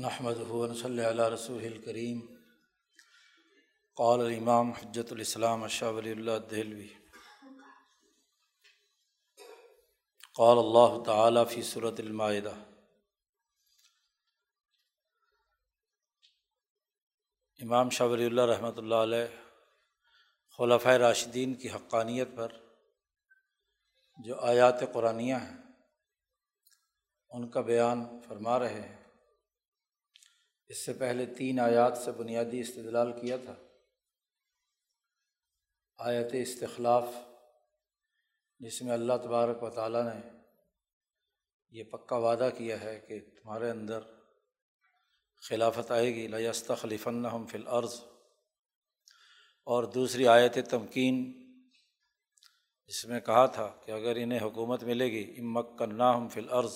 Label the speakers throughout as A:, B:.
A: نحمد صلی اللہ رسول الکریم قال الامام حجت الاسلام اشہ ولی اللہ دہلوی قال اللہ تعالیٰ فی صورت المائدہ امام شاہ ولی اللہ رحمۃ اللہ علیہ خلفۂ راشدین کی حقانیت پر جو آیات قرآنیہ ہیں، ان کا بیان فرما رہے ہیں۔ اس سے پہلے تین آیات سے بنیادی استدلال کیا تھا۔ آیت استخلاف، جس میں اللہ تبارک و تعالیٰ نے یہ پکا وعدہ کیا ہے کہ تمہارے اندر خلافت آئے گی لیست خلیفن ہم فی العرض اور دوسری آیت تمکین، جس میں کہا تھا کہ اگر انہیں حکومت ملے گی امک کرنا ہم فی العرض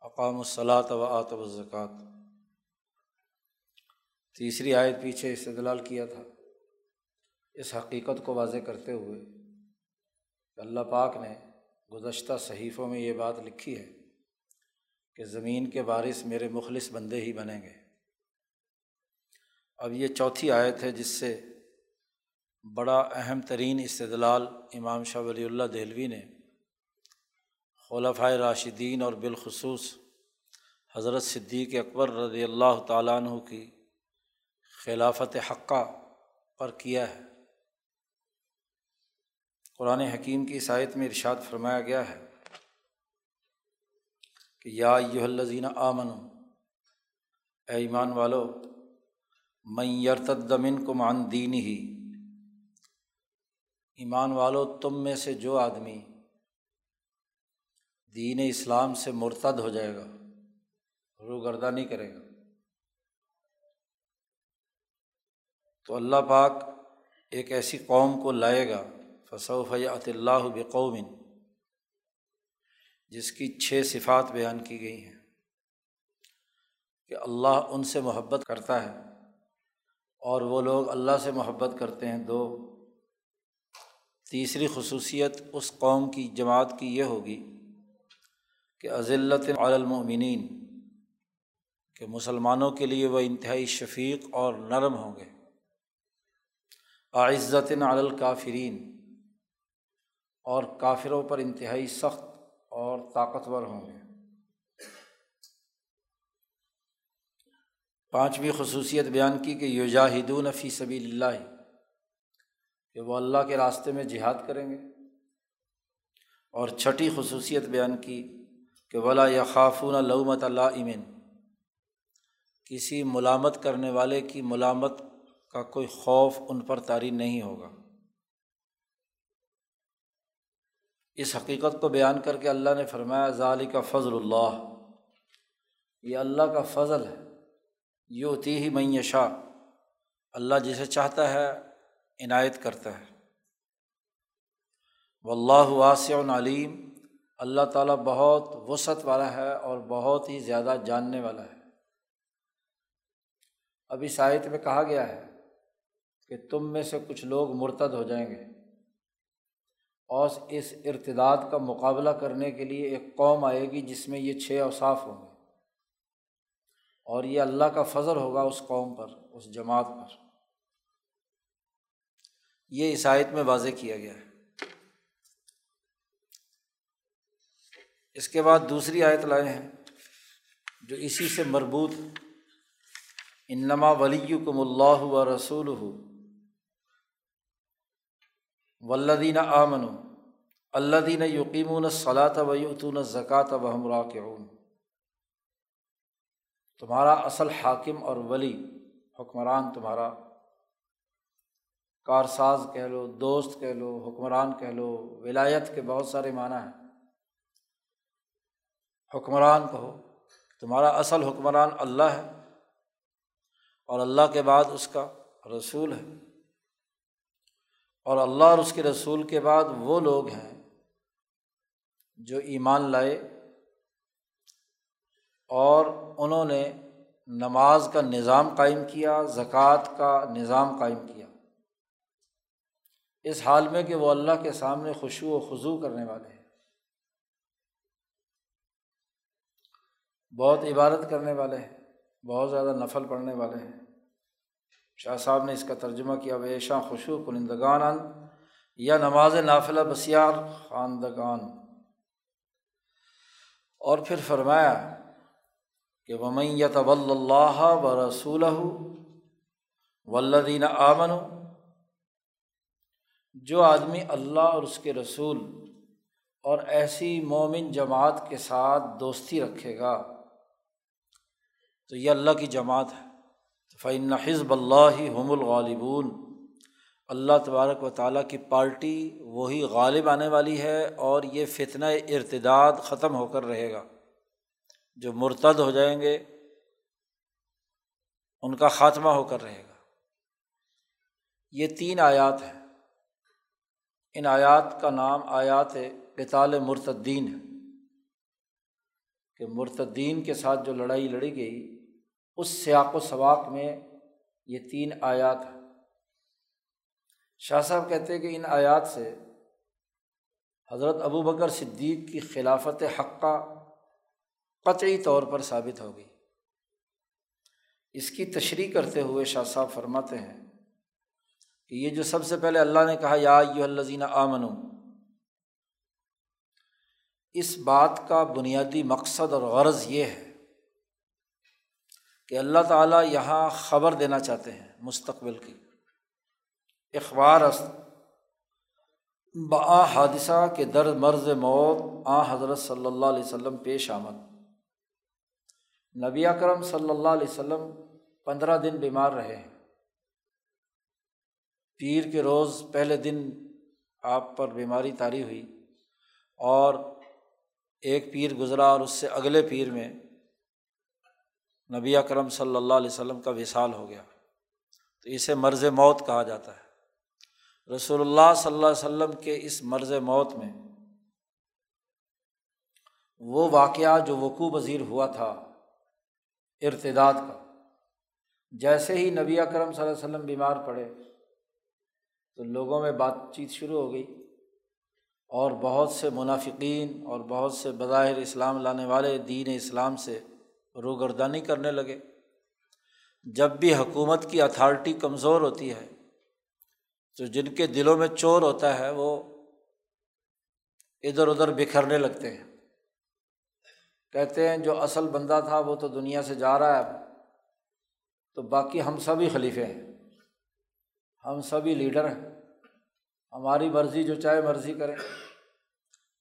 A: اقام الصلاۃ و آتب الزکوٰۃ تیسری آیت پیچھے استدلال کیا تھا۔ اس حقیقت کو واضح کرتے ہوئے کہ اللہ پاک نے گزشتہ صحیفوں میں یہ بات لکھی ہے کہ زمین کے بارث میرے مخلص بندے ہی بنیں گے۔ اب یہ چوتھی آیت ہے جس سے بڑا اہم ترین استدلال امام شاہ ولی اللہ دہلوی نے خلفۂ راشدین اور بالخصوص حضرت صدیق اکبر رضی اللہ تعالیٰ عنہ کی خلافت حقہ پر کیا ہے۔ قرآن حکیم کی عیسائیت میں ارشاد فرمایا گیا ہے کہ یا یو الزین آمن اے ایمان والو میں یرتدمن کو مان دین ہی ایمان والو، تم میں سے جو آدمی دین اسلام سے مرتد ہو جائے گا، روگردہ نہیں کرے گا۔ تو اللہ پاک ایک ایسی قوم کو لائے گا فصوف عط اللہ بقومن جس کی چھ صفات بیان کی گئی ہیں۔ کہ اللہ ان سے محبت کرتا ہے اور وہ لوگ اللہ سے محبت کرتے ہیں۔ دو، تیسری خصوصیت اس قوم کی جماعت کی یہ ہوگی کہ عزلت المؤمنین، کہ مسلمانوں کے لیے وہ انتہائی شفیق اور نرم ہوں گے۔ عزت الکافرین۔ اور کافروں پر انتہائی سخت اور طاقتور ہوں گے۔ پانچویں خصوصیت بیان کی کہ یوجاہدون فی سبیل اللہ، کہ وہ اللہ کے راستے میں جہاد کریں گے۔ اور چھٹی خصوصیت بیان کی کہ ولا یا خافون لومت اللہ امن کسی ملامت کرنے والے کی ملامت کا کوئی خوف ان پر طاری نہیں ہوگا۔ اس حقیقت کو بیان کر کے اللہ نے فرمایا ظالی کا فضل اللہ۔ یہ اللہ کا فضل ہے۔ یہ ہوتی ہی معیشہ اللہ جسے چاہتا ہے، عنایت کرتا ہے۔ و اللہ واسع علیم۔ اللہ تعالیٰ بہت وسعت والا ہے اور بہت ہی زیادہ جاننے والا ہے۔ اب اس آیت میں کہا گیا ہے کہ تم میں سے کچھ لوگ مرتد ہو جائیں گے۔ اور اس ارتداد کا مقابلہ کرنے کے لیے ایک قوم آئے گی جس میں یہ چھ اوصاف ہوں گے۔ اور یہ اللہ کا فضل ہوگا اس قوم پر، اس جماعت پر۔ یہ عیسائیت میں واضح کیا گیا ہے۔ اس کے بعد دوسری آیت لائے ہیں، جو اسی سے مربوط، انما ولی کم اللہ و رسول ہو ولدین آمن اللہ دین یقین صلاۃ و زکوٰۃ و ہمراہ تمہارا اصل حاکم اور ولی، حکمران تمہارا. کارساز کہہ لو، دوست کہہ لو، حکمران کہہ لو، ولایت کے بہت سارے معنی ہیں۔ حکمران کہو، تمہارا اصل حکمران اللہ ہے اور اللہ کے بعد اس کا رسول ہے۔ اور اللہ اور اس کے رسول کے بعد وہ لوگ ہیں جو ایمان لائے اور انہوں نے نماز کا نظام قائم کیا، زکوٰۃ کا نظام قائم کیا۔ اس حال میں کہ وہ اللہ کے سامنے خوشو و خضو کرنے والے ہیں۔ بہت عبادت کرنے والے ہیں، بہت زیادہ نفل پڑھنے والے ہیں۔ شاہ صاحب نے اس کا ترجمہ کیا ویشاں خوشو کنندگان یا نماز نافلہ بسیار خواندگان اور پھر فرمایا کہ ومیت ول اللہ و رسول ولدین آمن جو آدمی اللہ اور اس کے رسول اور ایسی مومن جماعت کے ساتھ دوستی رکھے گا، تو یہ اللہ کی جماعت ہے۔ فعن حزب اللہ ہم الغالبون۔ اللہ تبارک و تعالیٰ کی پارٹی وہی غالب آنے والی ہے اور یہ فتنہ ارتداد ختم ہو کر رہے گا۔ جو مرتد ہو جائیں گے، ان کا خاتمہ ہو کر رہے گا۔ یہ تین آیات ہیں۔ ان آیات کا نام آیات قطال مرتدین ہے۔ کہ مرتدین کے ساتھ جو لڑائی لڑی گئی اس سیاق و سواق میں یہ تین آیات ہیں۔ شاہ صاحب کہتے ہیں کہ ان آیات سے حضرت ابو بکر صدیق کی خلافت حقہ قطعی طور پر ثابت ہوگی اس کی تشریح کرتے ہوئے شاہ صاحب فرماتے ہیں کہ یہ جو سب سے پہلے اللہ نے کہا، یا یو الزین آمن اس بات کا بنیادی مقصد اور غرض یہ ہے کہ اللہ تعالیٰ یہاں خبر دینا چاہتے ہیں مستقبل کی۔ اخبار است۔ با حادثہ کے در مرض موت آ حضرت صلی اللہ علیہ وسلم پیش آمد۔ نبی اکرم صلی اللہ علیہ وسلم پندرہ دن بیمار رہے ہیں۔ پیر کے روز پہلے دن آپ پر بیماری طاری ہوئی اور ایک پیر گزرا اور اس سے اگلے پیر میں نبی اکرم صلی اللہ علیہ وسلم کا وصال ہو گیا۔ تو اسے مرض موت کہا جاتا ہے۔ رسول اللہ صلی اللہ علیہ وسلم کے اس مرض موت میں وہ واقعہ جو وقوع پذیر ہوا تھا ارتداد کا۔ جیسے ہی نبی اکرم صلی اللہ علیہ وسلم بیمار پڑے تو لوگوں میں بات چیت شروع ہو گئی اور بہت سے منافقین اور بہت سے بظاہر اسلام لانے والے دین اسلام سے روگردانی کرنے لگے۔ جب بھی حکومت کی اتھارٹی کمزور ہوتی ہے، تو جن کے دلوں میں چور ہوتا ہے، وہ ادھر ادھر بکھرنے لگتے ہیں۔ کہتے ہیں، جو اصل بندہ تھا، وہ تو دنیا سے جا رہا ہے تو باقی ہم سبھی خلیفے ہیں۔ ہم سبھی لیڈر ہیں۔ ہماری مرضی، جو چاہے مرضی کریں۔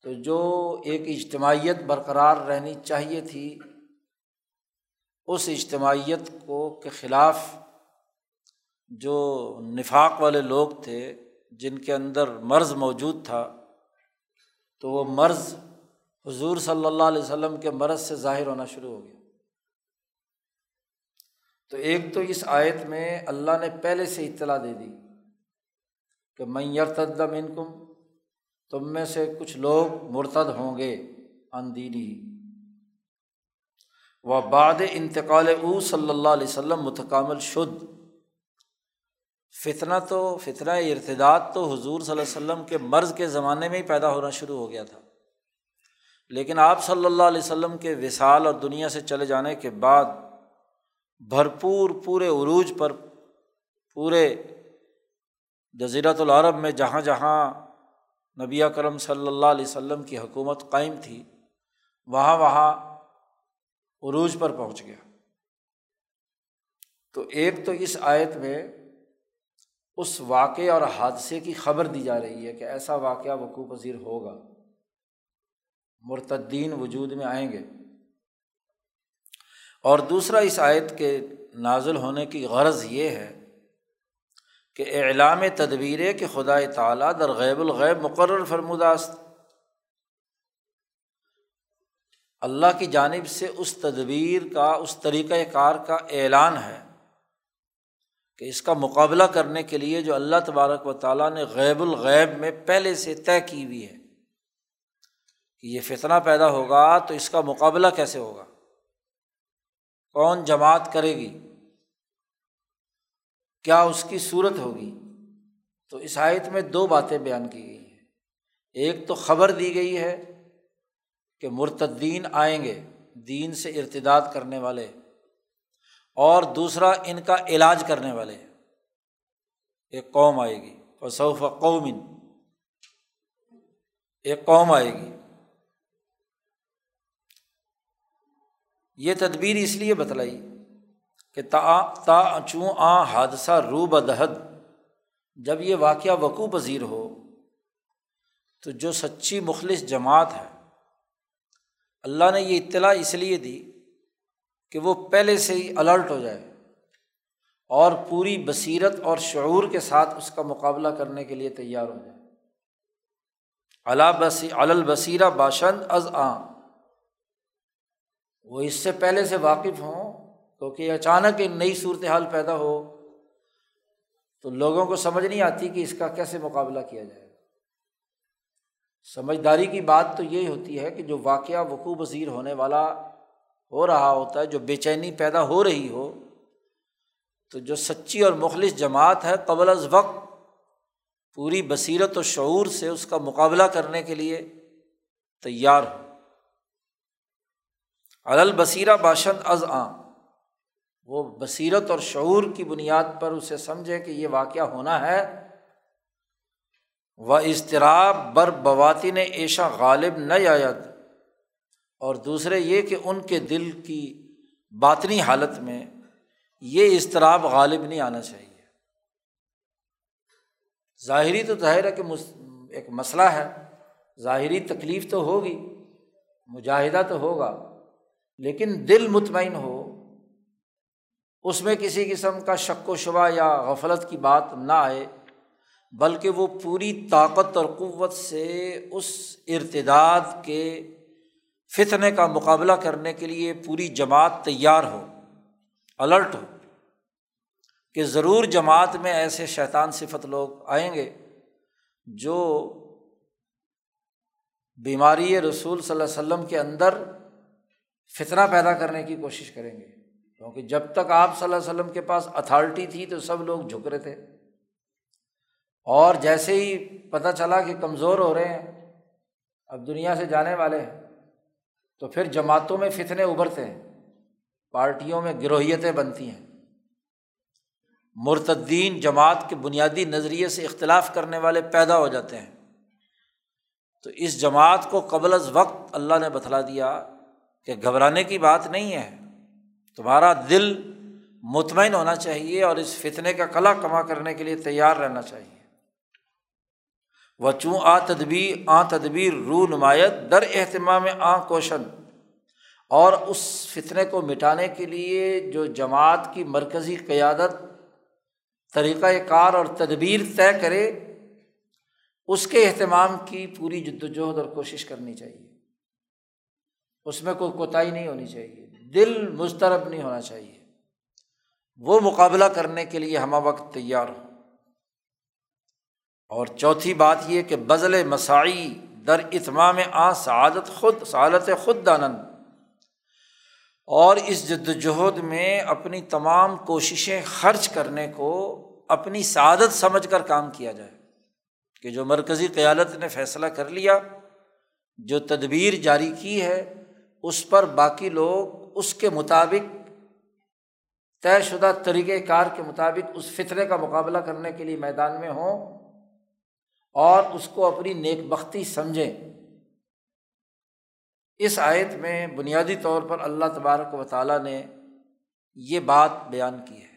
A: تو جو ایک اجتماعیت برقرار رہنی چاہیے تھی اس اجتماعیت کو کے خلاف جو نفاق والے لوگ تھے، جن کے اندر مرض موجود تھا، تو وہ مرض حضور صلی اللہ علیہ وسلم کے مرض سے ظاہر ہونا شروع ہو گیا۔ تو ایک تو اس آیت میں اللہ نے پہلے سے اطلاع دے دی کہ میں یرتدم انکم تم میں سے کچھ لوگ مرتد ہوں گے اندینی و بعد انتقال او صلی اللہ علیہ وسلم متکامل شد۔ فتنہ تو، فتنہ ارتداد تو حضور صلی اللہ علیہ وسلم کے مرض کے زمانے میں ہی پیدا ہونا شروع ہو گیا تھا۔ لیکن آپ صلی اللہ علیہ وسلم کے وصال اور دنیا سے چلے جانے کے بعد بھرپور پورے عروج پر، پورے جزیرت العرب میں جہاں جہاں نبی کرم صلی اللہ علیہ وسلم کی حکومت قائم تھی، وہاں وہاں عروج پر پہنچ گیا۔ تو ایک تو اس آیت میں اس واقعے اور حادثے کی خبر دی جا رہی ہے کہ ایسا واقعہ وقوع پذیر ہوگا۔ مرتدین وجود میں آئیں گے۔ اور دوسرا اس آیت کے نازل ہونے کی غرض یہ ہے کہ اعلام تدبیر کہ خدا تعالیٰ در غیب الغیب مقرر فرموداست اللہ کی جانب سے اس تدبیر کا، اس طریقۂ کار کا اعلان ہے کہ اس کا مقابلہ کرنے کے لیے جو اللہ تبارک و تعالیٰ نے غیب الغیب میں پہلے سے طے کی ہوئی ہے کہ یہ فتنہ پیدا ہوگا تو اس کا مقابلہ کیسے ہوگا؟ کون جماعت کرے گی؟ کیا اس کی صورت ہوگی؟ تو اس آیت میں دو باتیں بیان کی گئی ہیں۔ ایک تو خبر دی گئی ہے کہ مرتدین آئیں گے دین سے ارتداد کرنے والے اور دوسرا ان کا علاج کرنے والے ایک قوم آئے گی۔ فصوف قومن ایک قوم آئے گی۔ یہ تدبیر اس لیے بتلائی کہ تا تا چوں آ حادثہ رو بدہد جب یہ واقعہ وقوع پذیر ہو تو جو سچی مخلص جماعت ہے اللہ نے یہ اطلاع اس لیے دی کہ وہ پہلے سے ہی الرٹ ہو جائے اور پوری بصیرت اور شعور کے ساتھ اس کا مقابلہ کرنے کے لیے تیار ہو جائے۔ اللہ بسی البصیرہ باشند از آ وہ اس سے پہلے سے واقف ہوں کیونکہ اچانک ایک نئی صورت حال پیدا ہو تو لوگوں کو سمجھ نہیں آتی کہ اس کا کیسے مقابلہ کیا جائے۔ سمجھداری کی بات تو یہی ہوتی ہے کہ جو واقعہ وقوع پذیر ہونے والا ہو رہا ہوتا ہے، جو بے چینی پیدا ہو رہی ہو، تو جو سچی اور مخلص جماعت ہے قبل از وقت پوری بصیرت و شعور سے اس کا مقابلہ کرنے کے لیے تیار ہو۔ البصیرہ باشند از آں وہ بصیرت اور شعور کی بنیاد پر اسے سمجھے کہ یہ واقعہ ہونا ہے۔ و اضطراب بر بواتی نے ایشا غالب نہ آیت اور دوسرے یہ کہ ان کے دل کی باطنی حالت میں یہ اضطراب غالب نہیں آنا چاہیے۔ ظاہری تو ظاہر ہے کہ ایک مسئلہ ہے۔ ظاہری تکلیف تو ہوگی، مجاہدہ تو ہوگا، لیکن دل مطمئن ہو، اس میں کسی قسم کا شک و شبہ یا غفلت کی بات نہ آئے۔ بلکہ وہ پوری طاقت اور قوت سے اس ارتداد کے فتنے کا مقابلہ کرنے کے لیے پوری جماعت تیار ہو الرٹ ہو کہ ضرور جماعت میں ایسے شیطان صفت لوگ آئیں گے جو بیماری رسول صلی اللہ علیہ وسلم کے اندر فتنہ پیدا کرنے کی کوشش کریں گے۔ کیونکہ جب تک آپ صلی اللہ علیہ وسلم کے پاس اتھارٹی تھی تو سب لوگ جھک رہے تھے۔ اور جیسے ہی پتہ چلا کہ کمزور ہو رہے ہیں، اب دنیا سے جانے والے ہیں، تو پھر جماعتوں میں فتنے ابھرتے ہیں، پارٹیوں میں گروہیتیں بنتی ہیں۔ مرتدین جماعت کے بنیادی نظریے سے اختلاف کرنے والے پیدا ہو جاتے ہیں۔ تو اس جماعت کو قبل از وقت اللہ نے بتلا دیا کہ گھبرانے کی بات نہیں ہے، تمہارا دل مطمئن ہونا چاہیے اور اس فتنے کا کلا کما کرنے کے لیے تیار رہنا چاہیے۔ وہ چوں آ تدبیر آ تدبیر رو نمایت، در اہتمام آ کوشن۔ اور اس فتنے کو مٹانے کے لیے جو جماعت کی مرکزی قیادت طریقۂ کار اور تدبیر طے کرے، اس کے اہتمام کی پوری جد وجہد اور کوشش کرنی چاہیے۔ اس میں کوئی کوتاہی نہیں ہونی چاہیے۔ دل مسترب نہیں ہونا چاہیے۔ وہ مقابلہ کرنے کے لیے ہمہ وقت تیار ہو۔ اور چوتھی بات یہ کہ بزل مساعی در اتمام آ سعادت خود سعادت خود دانند اور اس جد وجہد میں اپنی تمام کوششیں خرچ کرنے کو اپنی سعادت سمجھ کر کام کیا جائے۔ کہ جو مرکزی قیادت نے فیصلہ کر لیا، جو تدبیر جاری کی ہے، اس پر باقی لوگ اس کے مطابق طے شدہ طریقۂ کار کے مطابق اس فطرے کا مقابلہ کرنے کے لیے میدان میں ہوں۔ اور اس کو اپنی نیک بختی سمجھیں۔ اس آیت میں بنیادی طور پر اللہ تبارک و تعالیٰ نے یہ بات بیان کی ہے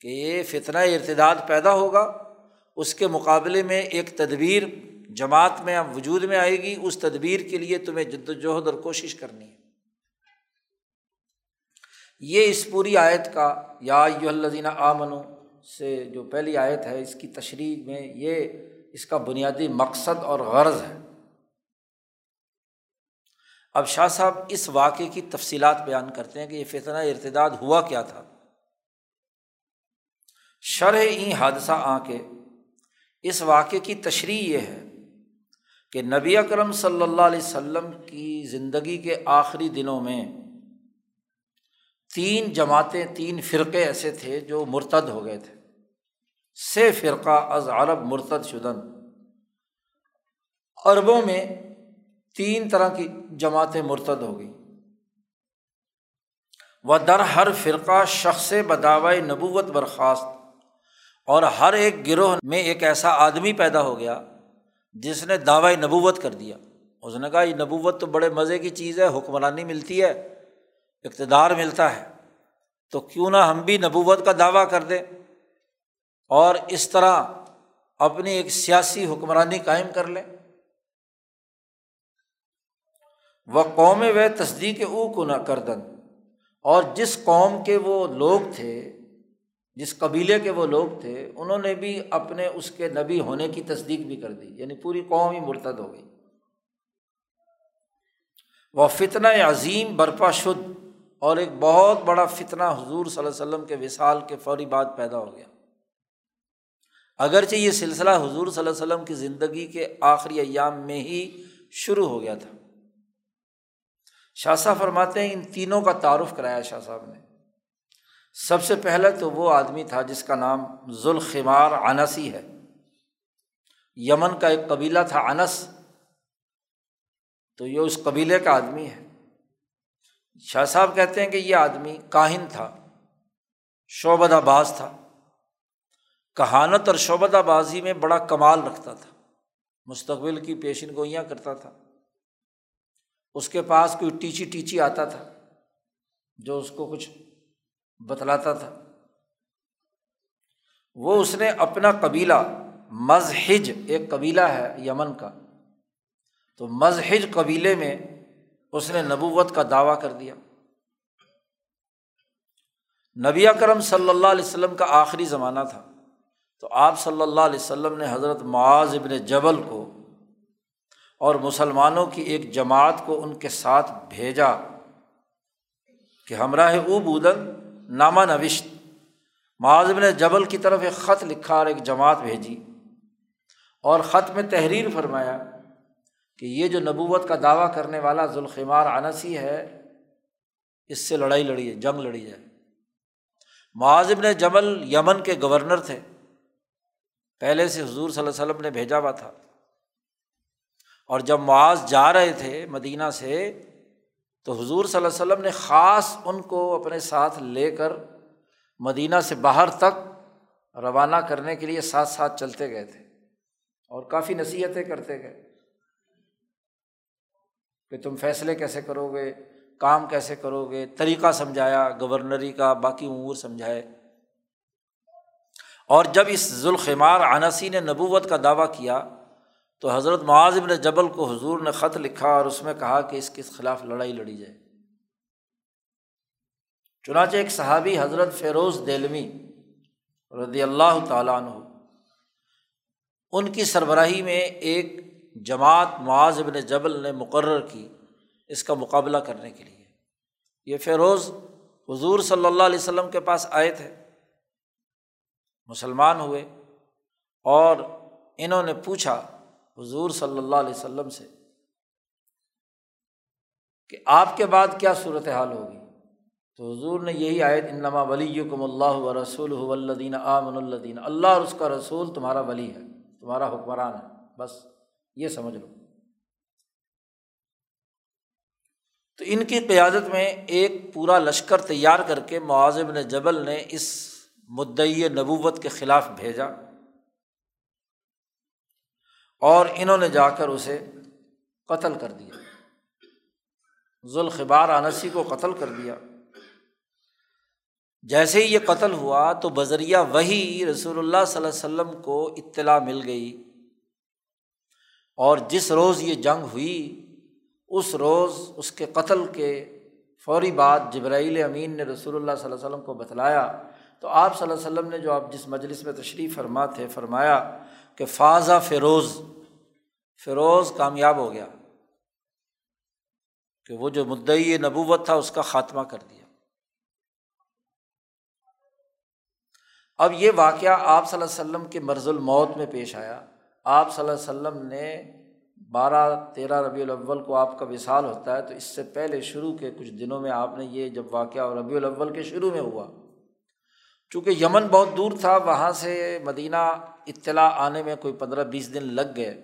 A: کہ یہ فتنہ ارتداد پیدا ہوگا، اس کے مقابلے میں ایک تدبیر جماعت میں وجود میں آئے گی، اس تدبیر کے لیے تمہیں جد وجہد اور کوشش کرنی ہے۔ یہ اس پوری آیت کا یا الزین آمن سے جو پہلی آیت ہے، اس کی تشریح میں یہ اس کا بنیادی مقصد اور غرض ہے۔ اب شاہ صاحب اس واقعے کی تفصیلات بیان کرتے ہیں کہ یہ فتنہ ارتداد ہوا کیا تھا۔ شرح ای حادثہ آ کے اس واقعے کی تشریح یہ ہے کہ نبی اکرم صلی اللہ علیہ وسلم کی زندگی کے آخری دنوں میں تین جماعتیں، تین فرقے ایسے تھے جو مرتد ہو گئے تھے۔ سے فرقہ از عرب مرتد شدن۔ عربوں میں تین طرح کی جماعتیں مرتد ہو گئیں۔ و در ہر فرقہ شخص بداوۂ نبوت برخاست، اور ہر ایک گروہ میں ایک ایسا آدمی پیدا ہو گیا جس نے دعوی نبوت کر دیا۔ اس نے کہا، یہ نبوت تو بڑے مزے کی چیز ہے، حکمرانی ملتی ہے، اقتدار ملتا ہے، تو کیوں نہ ہم بھی نبوت کا دعویٰ کر دیں؟ اور اس طرح اپنی ایک سیاسی حکمرانی قائم کر لیں وہ قوم و تصدیق او کو نہ کر دن اور جس قوم کے وہ لوگ تھے، جس قبیلے کے وہ لوگ تھے، انہوں نے بھی اپنے اس کے نبی ہونے کی تصدیق بھی کر دی۔ یعنی پوری قوم ہی مرتد ہو گئی۔ وہ فتنہ عظیم برپا شد اور ایک بہت بڑا فتنہ حضور صلی اللہ علیہ وسلم کے وصال کے فوری بعد پیدا ہو گیا۔ اگرچہ یہ سلسلہ حضور صلی اللہ علیہ وسلم کی زندگی کے آخری ایام میں ہی شروع ہو گیا تھا۔ شاہ صاحب فرماتے ہیں، ان تینوں کا تعارف کرایا شاہ صاحب نے۔ سب سے پہلے تو وہ آدمی تھا جس کا نام ذوالخمار انسی ہے۔ یمن کا ایک قبیلہ تھا انس۔ تو یہ اس قبیلے کا آدمی ہے۔ شاہ صاحب کہتے ہیں کہ یہ آدمی کاہن تھا، شعبدہ باز تھا۔ کہانت اور شعبدہ بازی میں بڑا کمال رکھتا تھا۔ مستقبل کی پیشن گوئیاں کرتا تھا۔ اس کے پاس کوئی ٹیچی ٹیچی آتا تھا جو اس کو کچھ بتلاتا تھا۔ وہ اس نے اپنا قبیلہ مذہج ایک قبیلہ ہے یمن کا، تو مذہج قبیلے میں اس نے نبوت کا دعویٰ کر دیا۔ نبی کرم صلی اللہ علیہ وسلم کا آخری زمانہ تھا۔ تو آپ صلی اللہ علیہ وسلم نے حضرت معاذ ابن جبل کو اور مسلمانوں کی ایک جماعت کو ان کے ساتھ بھیجا کہ ہمراہ او بودن نامہ نوشت، معاذ ابن جبل کی طرف ایک خط لکھا اور ایک جماعت بھیجی اور خط میں تحریر فرمایا کہ یہ جو نبوت کا دعویٰ کرنے والا ذوالخمار انسی ہے، اس سے لڑائی لڑی ہے، جنگ لڑی جائے معاذ ابن جبل یمن کے گورنر تھے۔ پہلے سے حضور صلی اللہ علیہ وسلم نے بھیجا ہوا تھا۔ اور جب معاذ جا رہے تھے مدینہ سے، تو حضور صلی اللہ علیہ وسلم نے خاص ان کو اپنے ساتھ لے کر مدینہ سے باہر تک روانہ کرنے کے لیے ساتھ ساتھ چلتے گئے تھے۔ اور کافی نصیحتیں کرتے گئے۔ کہ تم فیصلے کیسے کرو گے؟ کام کیسے کرو گے؟ طریقہ سمجھایا، گورنری کا باقی امور سمجھائے۔ اور جب اس ذوالخمار انسی نے نبوت کا دعویٰ کیا، تو حضرت معاذم نے جبل کو حضور نے خط لکھا اور اس میں کہا کہ اس کے خلاف لڑائی لڑی جائے۔ چنانچہ ایک صحابی حضرت فیروز دلمی رضی اللہ تعالیٰ عنہ، ان کی سربراہی میں ایک جماعت معاذ ابن جبل نے مقرر کی اس کا مقابلہ کرنے کے لیے۔ یہ فیروز حضور صلی اللہ علیہ وسلم کے پاس آئے تھے۔ مسلمان ہوئے اور انہوں نے پوچھا حضور صلی اللہ علیہ وسلم سے کہ آپ کے بعد کیا صورت حال ہوگی؟ تو حضور نے یہی آیت، انما ولی کم اللہ و رسول ولدین آمن الدین اللہ اور اس کا رسول تمہارا ولی ہے، تمہارا حکمران ہے، بس یہ سمجھ لو۔ تو ان کی قیادت میں ایک پورا لشکر تیار کر کے معاذب نے جبل نے اس مدعی نبوت کے خلاف بھیجا اور انہوں نے جا کر اسے قتل کر دیا۔ ذوالخبار انسی کو قتل کر دیا۔ جیسے ہی یہ قتل ہوا تو بذریعہ وہی رسول اللہ صلی اللہ علیہ وسلم کو اطلاع مل گئی۔ اور جس روز یہ جنگ ہوئی، اس روز اس کے قتل کے فوری بعد جبرائیل امین نے رسول اللہ صلی اللہ علیہ وسلم کو بتلایا تو آپ صلی اللہ علیہ وسلم نے جو آپ جس مجلس میں تشریف فرما تھے، فرمایا کہ فاضہ فیروز فیروز کامیاب ہو گیا کہ وہ جو مدعی نبوت تھا اس کا خاتمہ کر دیا۔ اب یہ واقعہ آپ صلی اللہ علیہ وسلم کے مرض الموت میں پیش آیا۔ آپ صلی اللہ علیہ وسلم نے بارہ تیرہ ربیع الاول کو آپ کا وصال ہوتا ہے تو اس سے پہلے شروع کے کچھ دنوں میں آپ نے یہ جب واقعہ ربیع الاول کے شروع میں ہوا چونکہ یمن بہت دور تھا، وہاں سے مدینہ اطلاع آنے میں کوئی پندرہ بیس دن لگ گئے۔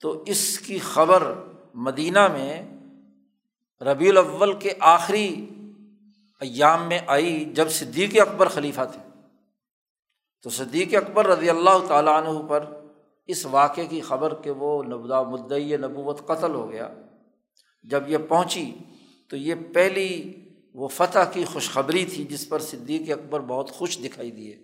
A: تو اس کی خبر مدینہ میں ربیع الاول کے آخری ایام میں آئی، جب صدیق اکبر خلیفہ تھے۔ تو صدیق اکبر رضی اللہ تعالیٰ عنہ پر اس واقعے کی خبر کہ وہ نبدا مدعی نبوت قتل ہو گیا۔ جب یہ پہنچی تو یہ پہلی وہ فتح کی خوشخبری تھی جس پر صدیق اکبر بہت خوش دکھائی دیے۔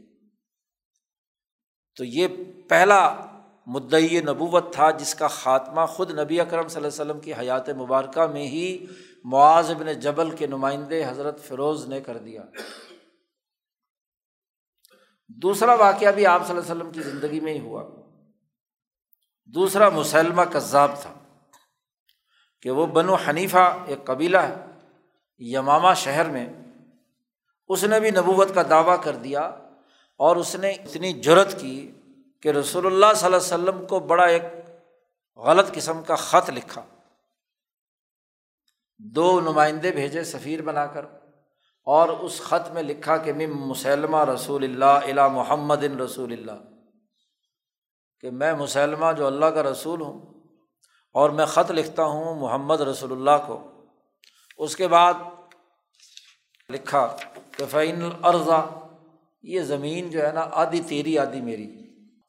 A: تو یہ پہلا مدعی نبوت تھا جس کا خاتمہ خود نبی اکرم صلی اللہ علیہ وسلم کی حیات مبارکہ میں ہی معاذ ابن جبل کے نمائندے حضرت فیروز نے کر دیا۔ دوسرا واقعہ بھی آپ صلی اللہ علیہ وسلم کی زندگی میں ہی ہوا۔ دوسرا مسلمہ کذاب تھا کہ وہ بنو حنیفہ ایک قبیلہ ہے۔ یمامہ شہر میں اس نے بھی نبوت کا دعویٰ کر دیا اور اس نے اتنی جرت کی کہ رسول اللہ صلی اللہ علیہ وسلم کو بڑا ایک غلط قسم کا خط لکھا۔ دو نمائندے بھیجے سفیر بنا کر اور اس خط میں لکھا کہ مم مسلمہ رسول اللہ علا محمد رسول اللہ، کہ میں مسلمہ جو اللہ کا رسول ہوں اور میں خط لکھتا ہوں محمد رسول اللہ کو۔ اس کے بعد لکھا کہ فعین الرضا یہ زمین جو ہے نا، آدھی تیری، آدھی میری۔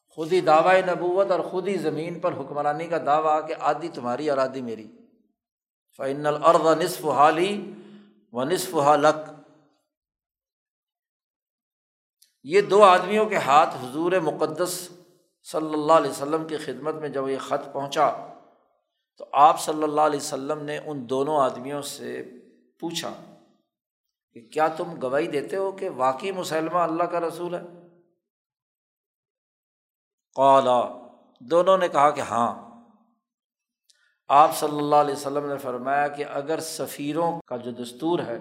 A: خود ہی دعوی نبوت اور خود ہی زمین پر حکمرانی کا دعویٰ کہ آدھی تمہاری اور آدھی میری۔ فعین الرض نصف حالی و نصف حالق یہ دو آدمیوں کے ہاتھ حضور مقدس صلی اللہ علیہ وسلم کی خدمت میں جب یہ خط پہنچا تو آپ صلی اللہ علیہ وسلم نے ان دونوں آدمیوں سے پوچھا کہ کیا تم گواہی دیتے ہو کہ واقعی مسلمہ اللہ کا رسول ہے؟ قالا، دونوں نے کہا کہ ہاں۔ آپ صلی اللہ علیہ وسلم نے فرمایا کہ اگر سفیروں کا جو دستور ہے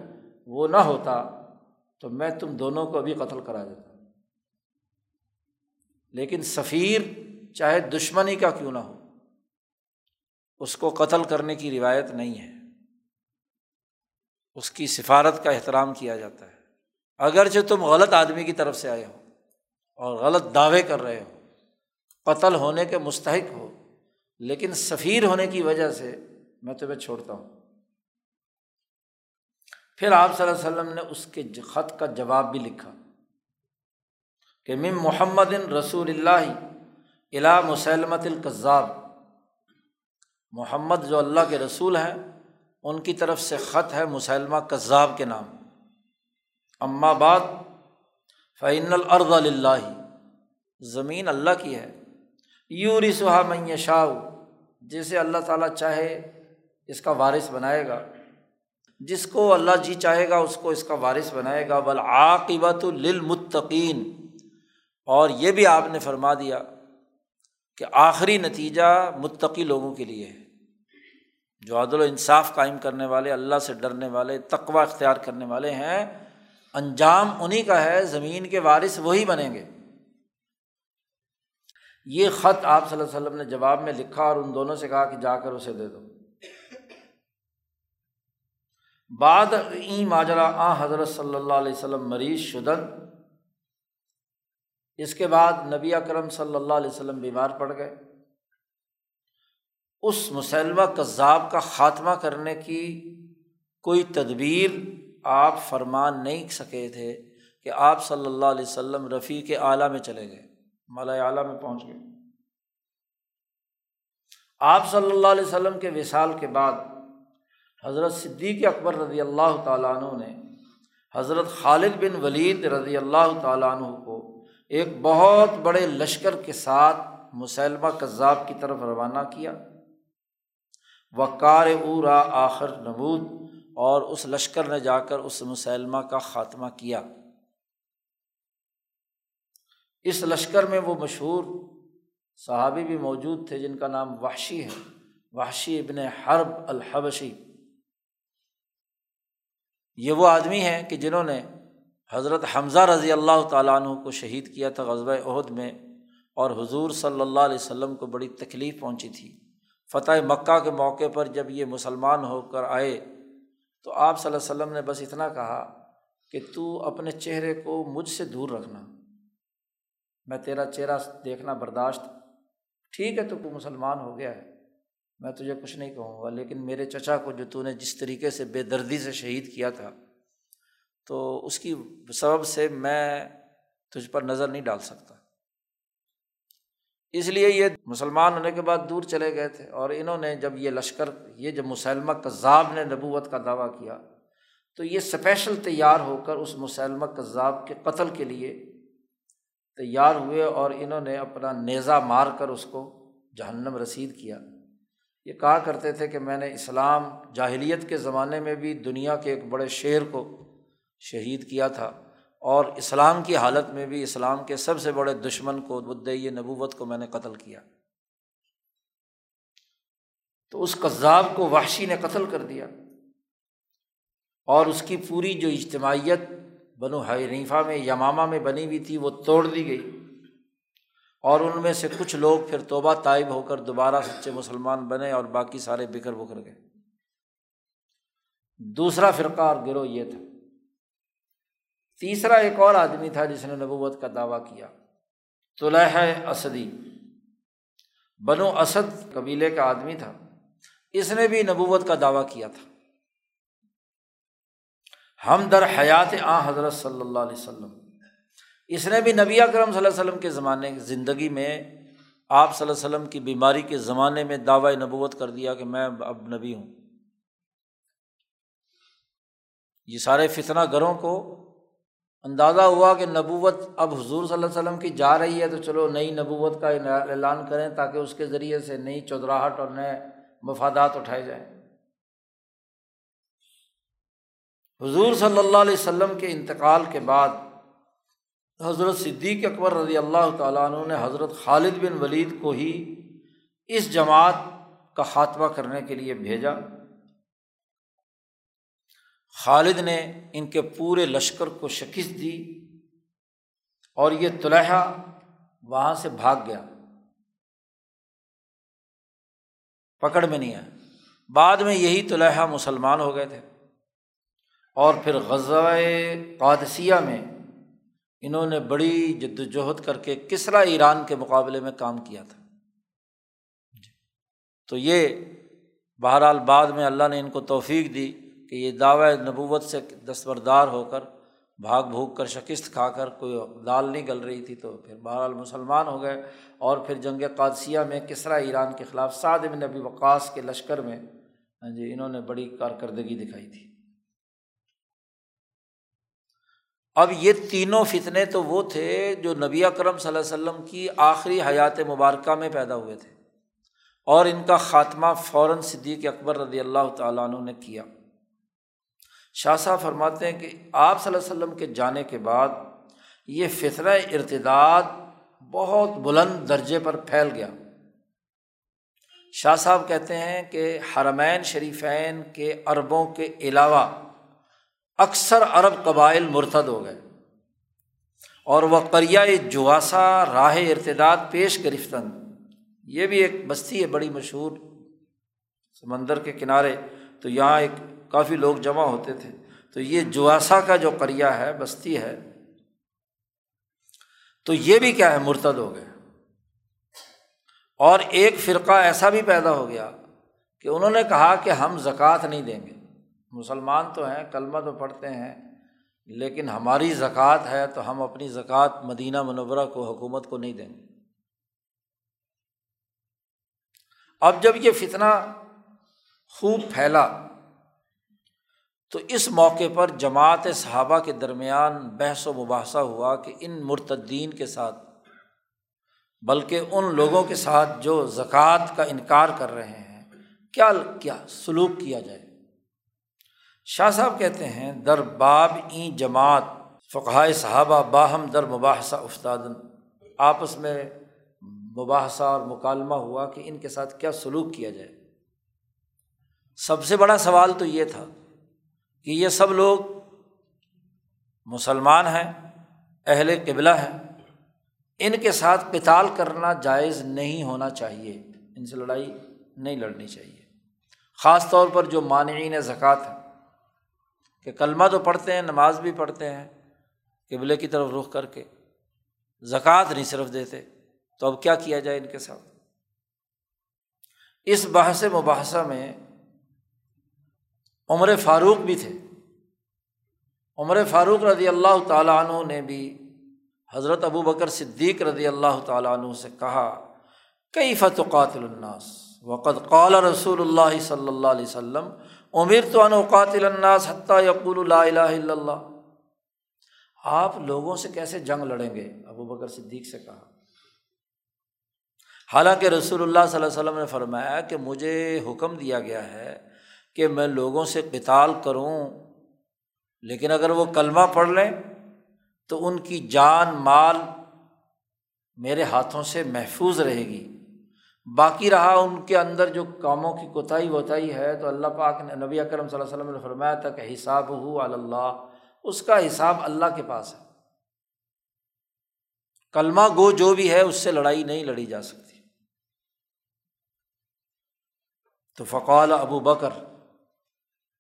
A: وہ نہ ہوتا تو میں تم دونوں کو ابھی قتل کرا دیتا۔ لیکن سفیر چاہے دشمنی کا کیوں نہ ہو۔ اس کو قتل کرنے کی روایت نہیں ہے۔ اس کی سفارت کا احترام کیا جاتا ہے۔ اگرچہ تم غلط آدمی کی طرف سے آئے ہو اور غلط دعوے کر رہے ہو، قتل ہونے کے مستحق ہو، لیکن سفیر ہونے کی وجہ سے میں تمہیں چھوڑتا ہوں۔ پھر آپ صلی اللہ علیہ وسلم نے اس کے خط کا جواب بھی لکھا کہ مم محمد رسول اللہ الا مسلمت القذاب۔ محمد جو اللہ کے رسول ہیں، ان کی طرف سے خط ہے مسلمہ کذاب کے نام۔ اماں بعد فعین الرض اللہ زمین اللہ کی ہے۔ یوری سہا میں شاہ جسے اللہ تعالیٰ چاہے، اس کا وارث بنائے گا۔ جس کو اللہ جی چاہے گا، اس کو اس کا وارث بنائے گا۔ بلعاقبۃ للمتقین اور یہ بھی آپ نے فرما دیا کہ آخری نتیجہ متقی لوگوں کے لیے ہے۔ جو عدل و انصاف قائم کرنے والے، اللہ سے ڈرنے والے تقوا اختیار کرنے والے ہیں، انجام انہیں کا ہے، زمین کے وارث وہی بنیں گے۔ یہ خط آپ صلی اللہ علیہ وسلم نے جواب میں لکھا اور ان دونوں سے کہا کہ جا کر اسے دے دو۔ بعد این ماجرا، آ حضرت صلی اللہ علیہ وسلم مریض شدن۔ اس کے بعد نبی اکرم صلی اللہ علیہ وسلم بیمار پڑ گئے۔ اس مسلمہ کذاب کا خاتمہ کرنے کی کوئی تدبیر آپ فرمان نہیں سکے تھے کہ آپ صلی اللہ علیہ وسلم رفیع کے اعلیٰ میں چلے گئے مالا اعلیٰ میں پہنچ گئے۔ آپ صلی اللہ علیہ وسلم کے وصال کے بعد حضرت صدیق اکبر رضی اللہ تعالیٰ عنہ نے حضرت خالد بن ولید رضی اللہ تعالیٰ عنہ کو ایک بہت بڑے لشکر کے ساتھ مسلمہ کذاب کی طرف روانہ کیا۔ وقار اورا آخر نبود اور اس لشکر نے جا کر اس مسلمہ کا خاتمہ کیا۔ اس لشکر میں وہ مشہور صحابی بھی موجود تھے جن کا نام وحشی ہے۔ وحشی ابن حرب الحبشی۔ یہ وہ آدمی ہیں کہ جنہوں نے حضرت حمزہ رضی اللہ تعالیٰ عنہ کو شہید کیا تھا غزبۂ عہد میں اور حضور صلی اللہ علیہ وسلم کو بڑی تکلیف پہنچی تھی۔ فتح مکہ کے موقع پر جب یہ مسلمان ہو کر آئے، تو آپ صلی اللہ علیہ وسلم نے بس اتنا کہا کہ تو اپنے چہرے کو مجھ سے دور رکھنا، میں تیرا چہرہ دیکھنا برداشت، ٹھیک ہے تو تو مسلمان ہو گیا ہے، میں تجھے کچھ نہیں کہوں گا، لیکن میرے چچا کو جو تو نے جس طریقے سے بے دردی سے شہید کیا تھا، تو اس کی سبب سے میں تجھ پر نظر نہیں ڈال سکتا۔ اس لیے یہ مسلمان ہونے کے بعد دور چلے گئے تھے اور انہوں نے جب یہ لشکر، یہ جب مسلمہ کذاب نے نبوت کا دعویٰ کیا، تو یہ اسپیشل تیار ہو کر اس مسلمہ کذاب کے قتل کے لیے تیار ہوئے اور انہوں نے اپنا نیزہ مار کر اس کو جہنم رسید کیا۔ یہ کہا کرتے تھے کہ میں نے اسلام جاہلیت کے زمانے میں بھی دنیا کے ایک بڑے شعر کو شہید کیا تھا۔ اور اسلام کی حالت میں بھی اسلام کے سب سے بڑے دشمن کو بدعی نبوت کو میں نے قتل کیا۔ تو اس قذاب کو وحشی نے قتل کر دیا۔ اور اس کی پوری جو اجتماعیت بنو حنیفہ میں، یمامہ میں بنی ہوئی تھی، وہ توڑ دی گئی۔ اور ان میں سے کچھ لوگ پھر توبہ طائب ہو کر دوبارہ سچے مسلمان بنے اور باقی سارے بکھر بکھر گئے۔ دوسرا فرقہ اور گروہ یہ تھا۔ تیسرا ایک اور آدمی تھا جس نے نبوت کا دعویٰ کیا طلح اسدی۔ بنو اسد قبیلے کا آدمی تھا۔ اس نے بھی نبوت کا دعویٰ کیا تھا۔ ہم در حیات آ حضرت صلی اللہ علیہ وسلم۔ اس نے بھی نبی اکرم صلی اللہ علیہ وسلم کے زمانے، زندگی میں آپ صلی اللہ علیہ وسلم کی بیماری کے زمانے میں دعوی نبوت کر دیا کہ میں اب نبی ہوں۔ یہ سارے فتنہ گھروں کو اندازہ ہوا کہ نبوت اب حضور صلی اللہ علیہ وسلم کی جا رہی ہے تو چلو نئی نبوت کا اعلان کریں تاکہ اس کے ذریعے سے نئی چودراہٹ اور نئے مفادات اٹھائے جائیں۔ حضور صلی اللہ علیہ وسلم کے انتقال کے بعد حضرت صدیق اکبر رضی اللہ تعالیٰ عنہ نے حضرت خالد بن ولید کو ہی اس جماعت کا خاتمہ کرنے کے لیے بھیجا۔ خالد نے ان کے پورے لشکر کو شکست دی اور یہ طلحہ وہاں سے بھاگ گیا۔ پکڑ میں نہیں آیا۔ بعد میں یہی طلحہ مسلمان ہو گئے تھے۔ اور پھر غزۂ قادسیہ میں انہوں نے بڑی جد وجہد کر کے کسرا ایران کے مقابلے میں کام کیا تھا۔ تو یہ بہرحال بعد میں اللہ نے ان کو توفیق دی۔ کہ یہ دعوی نبوت سے دستبردار ہو کر، بھاگ بھوگ کر، شکست کھا کر کوئی دال نہیں گل رہی تھی تو پھر بہرحال مسلمان ہو گئے اور پھر جنگ قادثیہ میں کسرا ایران کے خلاف سعد بن نبی وقاص کے لشکر میں ہاں جی انہوں نے بڑی کارکردگی دکھائی تھی۔ اب یہ تینوں فتنے تو وہ تھے جو نبی اکرم صلی اللہ علیہ وسلم کی آخری حیات مبارکہ میں پیدا ہوئے تھے اور ان کا خاتمہ فوراً صدیق اکبر رضی اللہ تعالیٰ عنہ نے کیا۔ شاہ صاحب فرماتے ہیں کہ آپ صلی اللہ علیہ وسلم کے جانے کے بعد یہ فطرہ ارتداد بہت بلند درجے پر پھیل گیا۔ شاہ صاحب کہتے ہیں کہ حرمین شریفین کے عربوں کے علاوہ اکثر عرب قبائل مرتد ہو گئے اور وہ قریۂ جواسا راہ ارتداد پیش گرفتن۔ یہ بھی ایک بستی ہے، بڑی مشہور سمندر کے کنارے۔ تو یہاں ایک کافی لوگ جمع ہوتے تھے۔ تو یہ جواسا کا جو کریا ہے، بستی ہے، تو یہ بھی کیا ہے، مرتد ہو گئے۔ اور ایک فرقہ ایسا بھی پیدا ہو گیا کہ انہوں نے کہا کہ ہم زکوٰۃ نہیں دیں گے۔ مسلمان تو ہیں، کلمہ تو پڑھتے ہیں، لیکن ہماری زکوٰۃ ہے تو ہم اپنی زکوٰۃ مدینہ منورہ کو، حکومت کو نہیں دیں گے۔ اب جب یہ فتنہ خوب پھیلا تو اس موقع پر جماعت صحابہ کے درمیان بحث و مباحثہ ہوا کہ ان مرتدین کے ساتھ، بلکہ ان لوگوں کے ساتھ جو زکوٰۃ کا انکار کر رہے ہیں، کیا کیا سلوک کیا جائے؟ شاہ صاحب کہتے ہیں، در باب این جماعت فقائے صحابہ باہم در مباحثہ استاد آپس میں مباحثہ اور مکالمہ ہوا کہ ان کے ساتھ کیا سلوک کیا جائے۔ سب سے بڑا سوال تو یہ تھا کہ یہ سب لوگ مسلمان ہیں، اہل قبلہ ہیں۔ ان کے ساتھ کتال کرنا جائز نہیں ہونا چاہیے۔ ان سے لڑائی نہیں لڑنی چاہیے۔ خاص طور پر جو مانعین زکوٰۃ ہیں، کہ کلمہ تو پڑھتے ہیں، نماز بھی پڑھتے ہیں، قبلے کی طرف رخ کر کے زکوٰۃ نہیں صرف دیتے، تو اب کیا کیا جائے ان کے ساتھ؟ اس بحث مباحثہ میں عمر فاروق بھی تھے۔ عمر فاروق رضی اللہ تعالیٰ عنہ نے بھی حضرت ابو بکر صدیق رضی اللہ تعالیٰ عنہ سے کہا کئی فتح قاتل الناس؟ وقت قال رسول اللہ صلی اللہ علیہ وسلم عمر تو انوقاتل الناس حتیٰ یقول اللہ الہ الا اللہ۔ آپ لوگوں سے کیسے جنگ لڑیں گے؟ ابو بکر صدیق سے کہا۔ حالانکہ رسول اللہ صلی اللہ علیہ وسلم نے فرمایا کہ مجھے حکم دیا گیا ہے کہ میں لوگوں سے قتال کروں، لیکن اگر وہ کلمہ پڑھ لیں تو ان کی جان، مال میرے ہاتھوں سے محفوظ رہے گی۔ باقی رہا ان کے اندر جو کاموں کی کوتاہی وتائی ہے، تو اللہ پاک نے نبی اکرم صلی اللہ علیہ وسلم نے فرمایا تھا کہ حساب ہو اللہ، اس کا حساب اللہ کے پاس ہے۔ کلمہ گو جو بھی ہے، اس سے لڑائی نہیں لڑی جا سکتی۔ تو فقال ابو بکر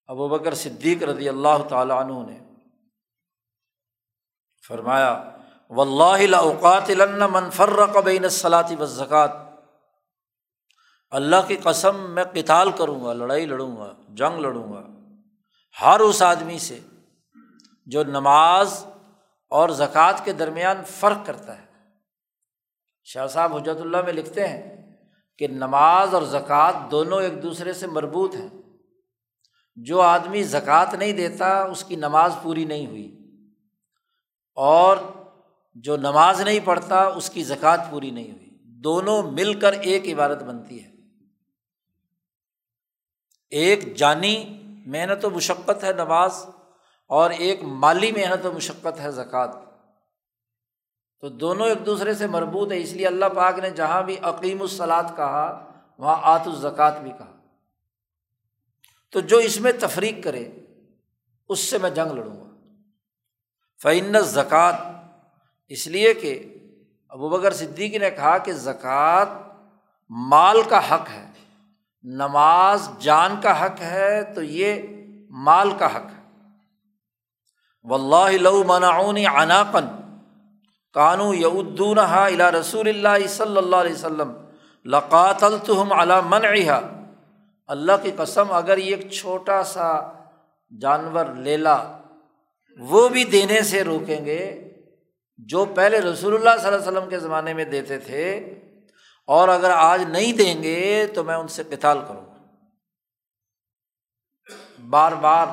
A: ابو بکر صدیق رضی اللہ تعالیٰ عنہ نے فرمایا و اللہ اوقات منفر بین صلاطی و زکوٰۃ اللہ کی قسم، میں کتال کروں گا، لڑائی لڑوں گا، جنگ لڑوں گا۔ ہر اس آدمی سے جو نماز اور زکوٰۃ کے درمیان فرق کرتا ہے۔ شاہ صاحب حجرت اللہ میں لکھتے ہیں کہ نماز اور زکوٰۃ دونوں ایک دوسرے سے مربوط ہیں۔ جو آدمی زکوٰۃ نہیں دیتا، اس کی نماز پوری نہیں ہوئی۔ اور جو نماز نہیں پڑھتا، اس کی زکوٰۃ پوری نہیں ہوئی۔ دونوں مل کر ایک عبادت بنتی ہے۔ ایک جانی محنت و مشقت ہے نماز، اور ایک مالی محنت و مشقت ہے زکوٰۃ۔ تو دونوں ایک دوسرے سے مربوط ہے اس لیے اللہ پاک نے جہاں بھی عقیم الصلاط کہا، وہاں آت الزکوٰۃ بھی کہا۔ تو جو اس میں تفریق کرے، اس سے میں جنگ لڑوں گا۔ فعن زکوٰۃ اس لیے کہ ابو بکر صدیقی نے کہا کہ زکوٰۃ مال کا حق ہے، نماز جان کا حق ہے، تو یہ مال کا حق ہے۔ و اللہ لو منعون عناقن کانو یدون الا رسول اللہ صلی اللہ علیہ وسلم لقات التحم علا منعہ اللہ کی قسم اگر یہ ایک چھوٹا سا جانور لیلا وہ بھی دینے سے روکیں گے جو پہلے رسول اللہ صلی اللہ علیہ وسلم کے زمانے میں دیتے تھے، اور اگر آج نہیں دیں گے تو میں ان سے قتال کروں گا۔ بار بار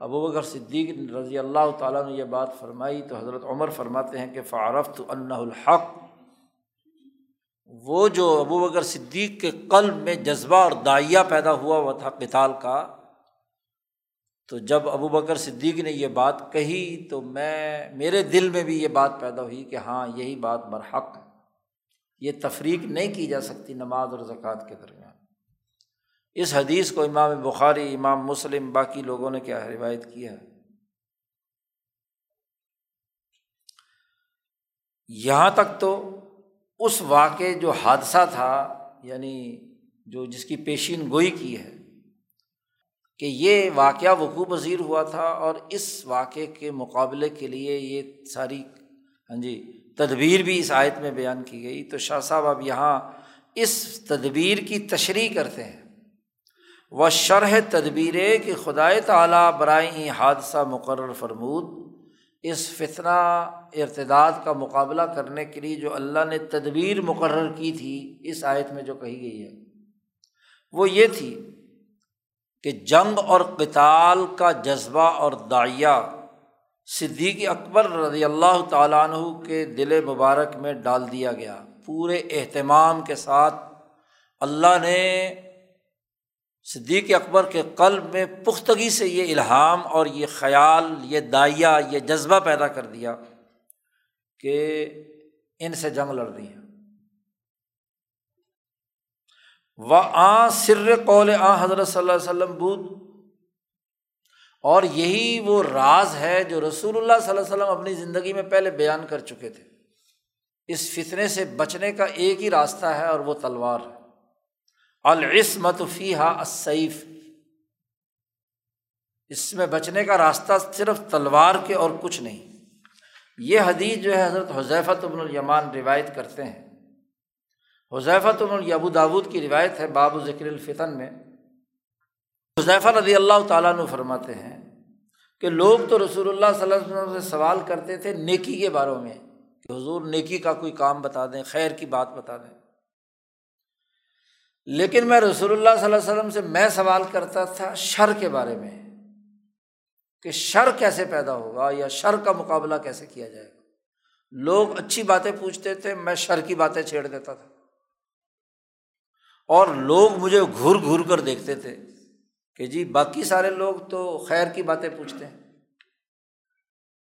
A: ابو بکر صدیق رضی اللہ تعالیٰ نے یہ بات فرمائی تو حضرت عمر فرماتے ہیں کہ فارفت اللہ الحق وہ جو ابو بکر صدیق کے قلب میں جذبہ اور دائیا پیدا ہوا ہوا تھا کتال کا، تو جب ابو بکر صدیق نے یہ بات کہی تو میں، میرے دل میں بھی یہ بات پیدا ہوئی کہ ہاں یہی بات برحق ہے۔ یہ تفریق نہیں کی جا سکتی نماز اور زکوٰۃ کے درمیان۔ اس حدیث کو امام بخاری، امام مسلم، باقی لوگوں نے کیا روایت کیا ہے؟ یہاں تک تو اس واقعے جو حادثہ تھا یعنی جو جس کی پیشین گوئی کی ہے، کہ یہ واقعہ وقوع پذیر ہوا تھا اور اس واقعے کے مقابلے کے لیے یہ ساری ہاں جی تدبیر بھی اس آیت میں بیان کی گئی۔ تو شاہ صاحب اب یہاں اس تدبیر کی تشریح کرتے ہیں۔ وہ شرح تدبیر کہ خدائے تعلیٰ برائے حادثہ مقرر فرمود۔ اس فتنہ ارتداد کا مقابلہ کرنے کے لیے جو اللہ نے تدبیر مقرر کی تھی، اس آیت میں جو کہی گئی ہے، وہ یہ تھی کہ جنگ اور کتال کا جذبہ اور دائیا صدیقی اکبر رضی اللہ تعالیٰ عنہ کے دل مبارک میں ڈال دیا گیا۔ پورے اہتمام کے ساتھ اللہ نے صدیق اکبر کے قلب میں پختگی سے یہ الہام اور یہ خیال، یہ دائیا، یہ جذبہ پیدا کر دیا کہ ان سے جنگ لڑ رہی ہے و آ سر قول آ حضرت صلی اللہ علیہ وسلم بود۔ اور یہی وہ راز ہے جو رسول اللہ صلی اللہ علیہ وسلم اپنی زندگی میں پہلے بیان کر چکے تھے۔ اس فتنے سے بچنے کا ایک ہی راستہ ہے اور وہ تلوار ہے۔ العصمت فیحہ اسیف اس میں بچنے کا راستہ صرف تلوار کے اور کچھ نہیں۔ یہ حدیث جو ہے حضرت حضیفت ابن الیمان روایت کرتے ہیں۔ حضیفت ابن ابو داود کی روایت ہے باب و ذکر الفتن میں۔ حضیفہ رضی اللہ تعالیٰ عنہ فرماتے ہیں کہ لوگ تو رسول اللہ صلی اللہ علیہ وسلم سے سوال کرتے تھے نیکی کے باروں میں کہ حضور نیکی کا کوئی کام بتا دیں، خیر کی بات بتا دیں۔ لیکن میں رسول اللہ صلی اللہ علیہ وسلم سے میں سوال کرتا تھا شر کے بارے میں کہ شر کیسے پیدا ہوگا یا شر کا مقابلہ کیسے کیا جائے گا؟ لوگ اچھی باتیں پوچھتے تھے، میں شر کی باتیں چھیڑ دیتا تھا۔ اور لوگ مجھے گھر گھر کر دیکھتے تھے کہ جی باقی سارے لوگ تو خیر کی باتیں پوچھتے ہیں۔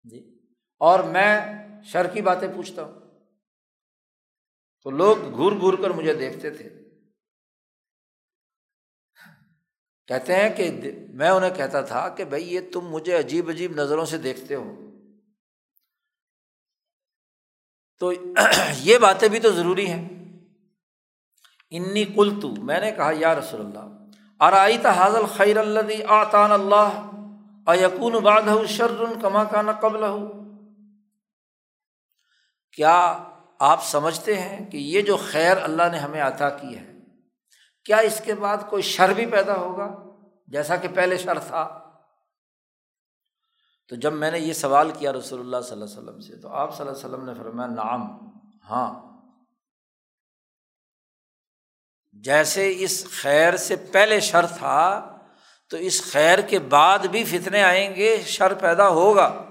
A: جی اور میں شر کی باتیں پوچھتا ہوں۔ تو لوگ گھر گھر کر مجھے دیکھتے تھے۔ کہتے ہیں کہ میں انہیں کہتا تھا کہ بھائی یہ تم مجھے عجیب عجیب نظروں سے دیکھتے ہو۔ تو یہ باتیں بھی تو ضروری ہیں۔ انی کل تو میں نے کہا، یا رسول اللہ ارائی حاضل خیر اللہ آطان اللہ یقون باد شر کما کا نہ قبل ہو کیا آپ سمجھتے ہیں کہ یہ جو خیر اللہ نے ہمیں عطا کی ہے کیا اس کے بعد کوئی شر بھی پیدا ہوگا؟ جیسا کہ پہلے شر تھا۔ تو جب میں نے یہ سوال کیا رسول اللہ صلی اللہ علیہ وسلم سے، تو آپ صلی اللہ علیہ وسلم نے فرمایا نام ہاں۔ جیسے اس خیر سے پہلے شر تھا، تو اس خیر کے بعد بھی فتنے آئیں گے، شر پیدا ہوگا۔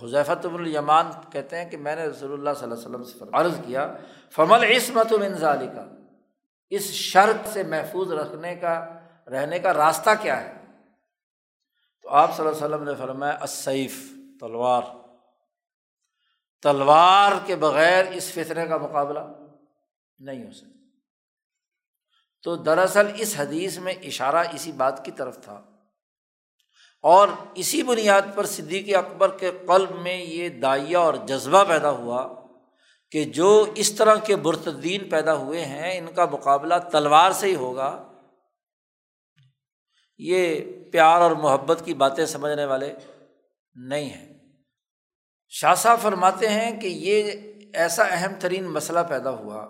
A: تو حضیفت الیمان کہتے ہیں کہ میں نے رسول اللہ صلی اللہ علیہ وسلم سے عرض کیا فمل عصمت المنظالی کا اس شرط سے محفوظ رکھنے کا، رہنے کا راستہ کیا ہے؟ تو آپ صلی اللہ علیہ وسلم نے فرمایا اسیف تلوار۔ تلوار کے بغیر اس فطرے کا مقابلہ نہیں ہو سکتا۔ تو دراصل اس حدیث میں اشارہ اسی بات کی طرف تھا۔ اور اسی بنیاد پر صدیقی اکبر کے قلب میں یہ دائیا اور جذبہ پیدا ہوا کہ جو اس طرح کے برتدین پیدا ہوئے ہیں، ان کا مقابلہ تلوار سے ہی ہوگا۔ یہ پیار اور محبت کی باتیں سمجھنے والے نہیں ہیں۔ شاہ صاحب فرماتے ہیں کہ یہ ایسا اہم ترین مسئلہ پیدا ہوا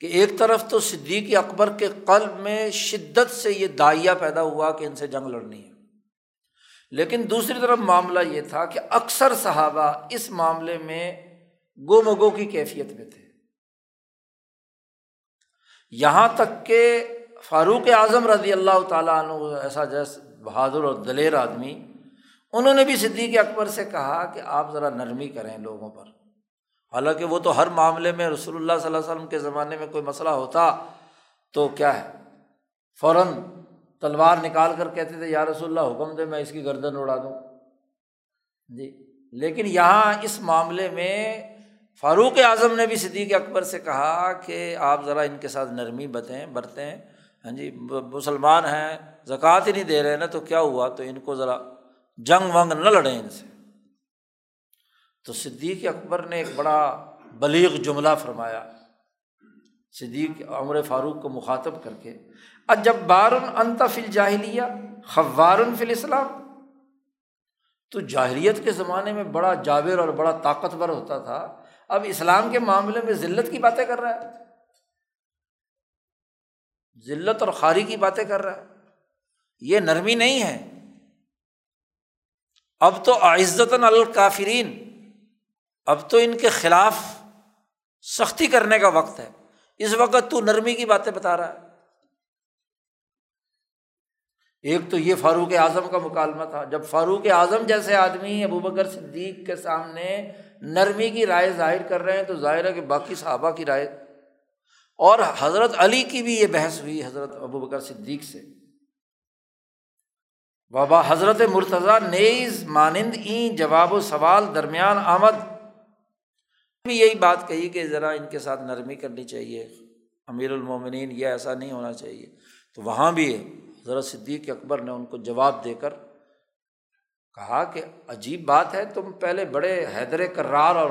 A: کہ ایک طرف تو صدیقی اکبر کے قلب میں شدت سے یہ دائیا پیدا ہوا کہ ان سے جنگ لڑنی ہے۔ لیکن دوسری طرف معاملہ یہ تھا کہ اکثر صحابہ اس معاملے میں گو مگو کی کیفیت میں تھے۔ یہاں تک کہ فاروق اعظم رضی اللہ تعالیٰ عنہ، ایسا جیسے بہادر اور دلیر آدمی، انہوں نے بھی صدیق اکبر سے کہا کہ آپ ذرا نرمی کریں لوگوں پر۔ حالانکہ وہ تو ہر معاملے میں رسول اللہ صلی اللہ علیہ وسلم کے زمانے میں کوئی مسئلہ ہوتا تو کیا ہے؟ فوراً تلوار نکال کر کہتے تھے، یا رسول اللہ، حکم دے، میں اس کی گردن اڑا دوں۔ جی۔ لیکن یہاں اس معاملے میں فاروق اعظم نے بھی صدیق اکبر سے کہا کہ آپ ذرا ان کے ساتھ نرمی بتیں، برتیں۔ ہاں جی مسلمان ہیں، زکوٰۃ ہی نہیں دے رہے نا، تو کیا ہوا؟ تو ان کو ذرا جنگ ونگ نہ لڑیں ان سے۔ تو صدیق اکبر نے ایک بڑا بلیغ جملہ فرمایا۔ صدیق عمر فاروق کو مخاطب کر کے جب بارن انت فل جاہلیہ خوارن فل اسلام تو جاہلیت کے زمانے میں بڑا جاویر اور بڑا طاقتور ہوتا تھا۔ اب اسلام کے معاملے میں ذلت کی باتیں کر رہا ہے۔ ذلت اور خاری کی باتیں کر رہا ہے۔ یہ نرمی نہیں ہے۔ اب تو عزت الکافرین۔ اب تو ان کے خلاف سختی کرنے کا وقت ہے۔ اس وقت تو نرمی کی باتیں بتا رہا ہے۔ ایک تو یہ فاروق اعظم کا مکالمہ تھا۔ جب فاروق اعظم جیسے آدمی ابو بکر صدیق کے سامنے نرمی کی رائے ظاہر کر رہے ہیں تو ظاہر ہے کہ باقی صحابہ کی رائے۔ اور حضرت علی کی بھی یہ بحث ہوئی حضرت ابو بکر صدیق سے۔ بابا حضرت مرتضیٰ نیز مانند این جواب و سوال درمیان آمد۔ بھی یہی بات کہی کہ ذرا ان کے ساتھ نرمی کرنی چاہیے۔ امیر المومنین یہ ایسا نہیں ہونا چاہیے۔ تو وہاں بھی حضرت صدیق اکبر نے ان کو جواب دے کر کہا کہ عجیب بات ہے، تم پہلے بڑے حیدر کرار اور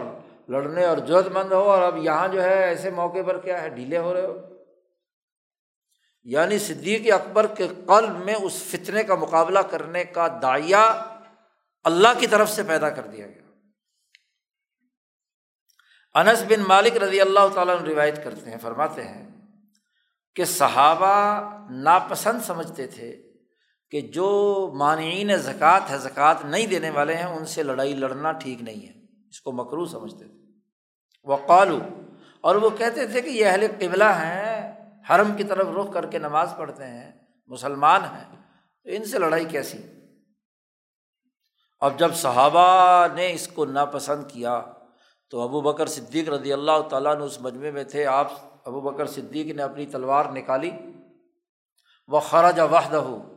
A: لڑنے اور جرت مند ہو اور اب یہاں جو ہے ایسے موقع پر کیا ہے، ڈھیلے ہو رہے ہو۔ یعنی صدیق اکبر کے قلب میں اس فتنے کا مقابلہ کرنے کا دائیا اللہ کی طرف سے پیدا کر دیا گیا۔ انس بن مالک رضی اللہ تعالیٰ روایت کرتے ہیں، فرماتے ہیں کہ صحابہ ناپسند سمجھتے تھے کہ جو مانعین زکوٰۃ ہے، زکوٰۃ نہیں دینے والے ہیں، ان سے لڑائی لڑنا ٹھیک نہیں ہے۔ اس کو مکرو سمجھتے تھے۔ وہ قالو اور وہ کہتے تھے کہ یہ اہل قبلہ ہیں، حرم کی طرف رخ کر کے نماز پڑھتے ہیں، مسلمان ہیں، تو ان سے لڑائی کیسی؟ اب جب صحابہ نے اس کو ناپسند کیا، تو ابو بکر صدیق رضی اللہ تعالیٰ نے اس مجمعے میں تھے۔ آپ ابو بکر صدیق نے اپنی تلوار نکالی۔ وہ خراج وحدہ۔ ہو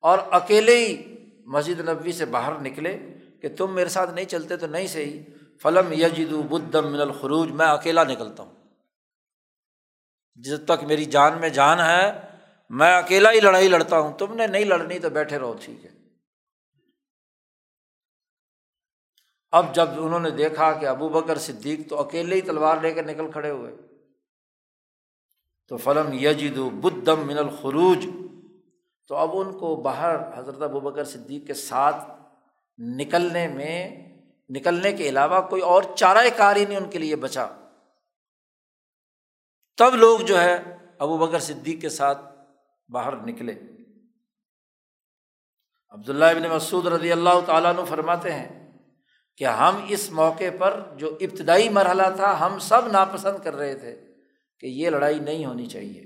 A: اور اکیلے ہی مسجد نبوی سے باہر نکلے کہ تم میرے ساتھ نہیں چلتے تو نہیں صحیح۔ فلم یجدو بدم من الخروج، میں اکیلا نکلتا ہوں۔ جب تک میری جان میں جان ہے، میں اکیلا ہی لڑائی لڑتا ہوں۔ تم نے نہیں لڑنی تو بیٹھے رہو، ٹھیک ہے۔ اب جب انہوں نے دیکھا کہ ابو بکر صدیق تو اکیلے ہی تلوار لے کر نکل کھڑے ہوئے۔ تو فلم یجد بدم من الخروج تو اب ان کو باہر حضرت ابو بکر صدیق کے ساتھ نکلنے میں، نکلنے کے علاوہ کوئی اور چارہ کار ہی نہیں ان کے لیے بچا۔ تب لوگ جو ہے ابو بکر صدیق کے ساتھ باہر نکلے۔ عبداللہ ابن مسعود رضی اللہ تعالیٰ عنہ فرماتے ہیں کہ ہم اس موقع پر جو ابتدائی مرحلہ تھا، ہم سب ناپسند کر رہے تھے۔ کہ یہ لڑائی نہیں ہونی چاہیے۔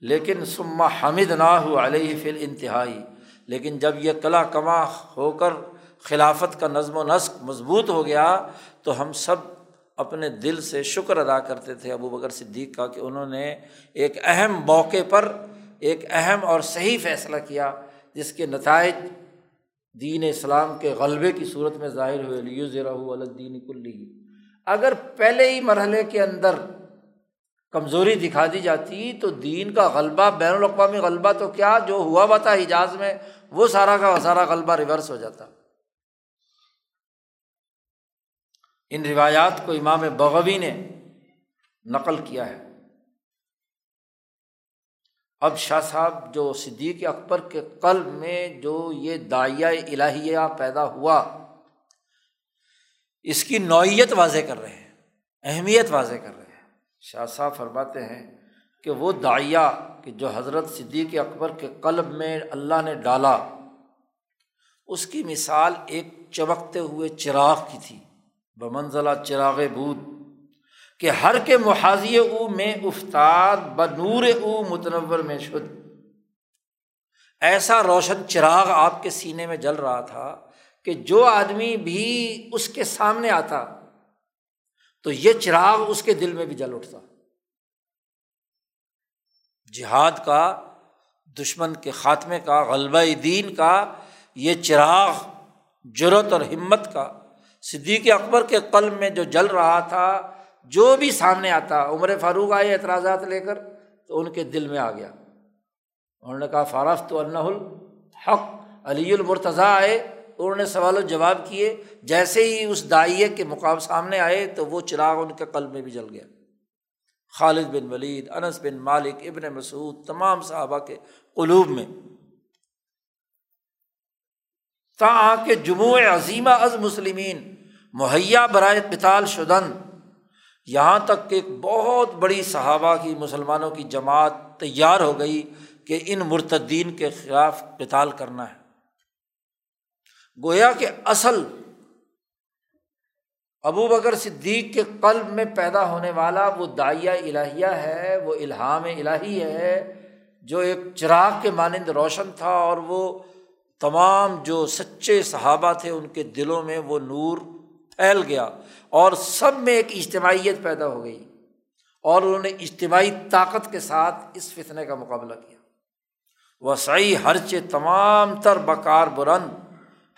A: لیکن سما حمد نہ ہو علیہ فل انتہائی لیکن جب یہ کلا کما ہو کر خلافت کا نظم و نسق مضبوط ہو گیا، تو ہم سب اپنے دل سے شکر ادا کرتے تھے ابو بکر صدیق کا کہ انہوں نے ایک اہم موقع پر ایک اہم اور صحیح فیصلہ کیا، جس کے نتائج دین اسلام کے غلبے کی صورت میں ظاہر ہوئے۔ لیو ذرا الدین کلی۔ اگر پہلے ہی مرحلے کے اندر کمزوری دکھا دی جاتی تو دین کا غلبہ، بین الاقوامی غلبہ تو کیا جو ہوا ہوا تھا حجاز میں، وہ سارا کا سارا غلبہ ریورس ہو جاتا۔ ان روایات کو امام بغوی نے نقل کیا ہے۔ اب شاہ صاحب جو صدیق اکبر کے قلب میں جو یہ دائیا الہیہ پیدا ہوا، اس کی نوعیت واضح کر رہے ہیں، اہمیت واضح کر رہے ہیں۔ شاہ صاحب فرماتے ہیں کہ وہ دائیا کہ جو حضرت صدیق اکبر کے قلب میں اللہ نے ڈالا، اس کی مثال ایک چمکتے ہوئے چراغ کی تھی، بمنزلہ چراغ بود، کہ ہر کے محاذی او میں افتاد بنور او متنور میں شد۔ ایسا روشن چراغ آپ کے سینے میں جل رہا تھا کہ جو آدمی بھی اس کے سامنے آتا تو یہ چراغ اس کے دل میں بھی جل اٹھتا۔ جہاد کا، دشمن کے خاتمے کا، غلبہ دین کا، یہ چراغ جرت اور ہمت کا۔ صدیق اکبر کے قلب میں جو جل رہا تھا، جو بھی سامنے آتا، عمر فاروق آئے اعتراضات لے کر، تو ان کے دل میں آ گیا۔ انہوں نے کہا فارف تو الحق، علی المرتضیٰ آئے انہوں نے سوال و جواب کیے، جیسے ہی اس دائیے کے مقام سامنے آئے تو وہ چراغ ان کے قلب میں بھی جل گیا۔ خالد بن ولید، انس بن مالک، ابن مسعود، تمام صحابہ کے قلوب میں۔ تا کہ جموع عظیمہ از مسلمین، مہیا برائے پتال شدن۔ یہاں تک کہ ایک بہت بڑی صحابہ کی، مسلمانوں کی جماعت تیار ہو گئی کہ ان مرتدین کے خلاف قتال کرنا ہے۔ گویا کہ اصل ابو بکر صدیق کے قلب میں پیدا ہونے والا وہ دائیا الہیہ ہے، وہ الہام الہی ہے جو ایک چراغ کے مانند روشن تھا اور وہ تمام جو سچے صحابہ تھے ان کے دلوں میں وہ نور پھیل گیا اور سب میں ایک اجتماعیت پیدا ہو گئی اور انہوں نے اجتماعی طاقت کے ساتھ اس فتنے کا مقابلہ کیا۔ وسعی ہرچ تمام تر بکار برند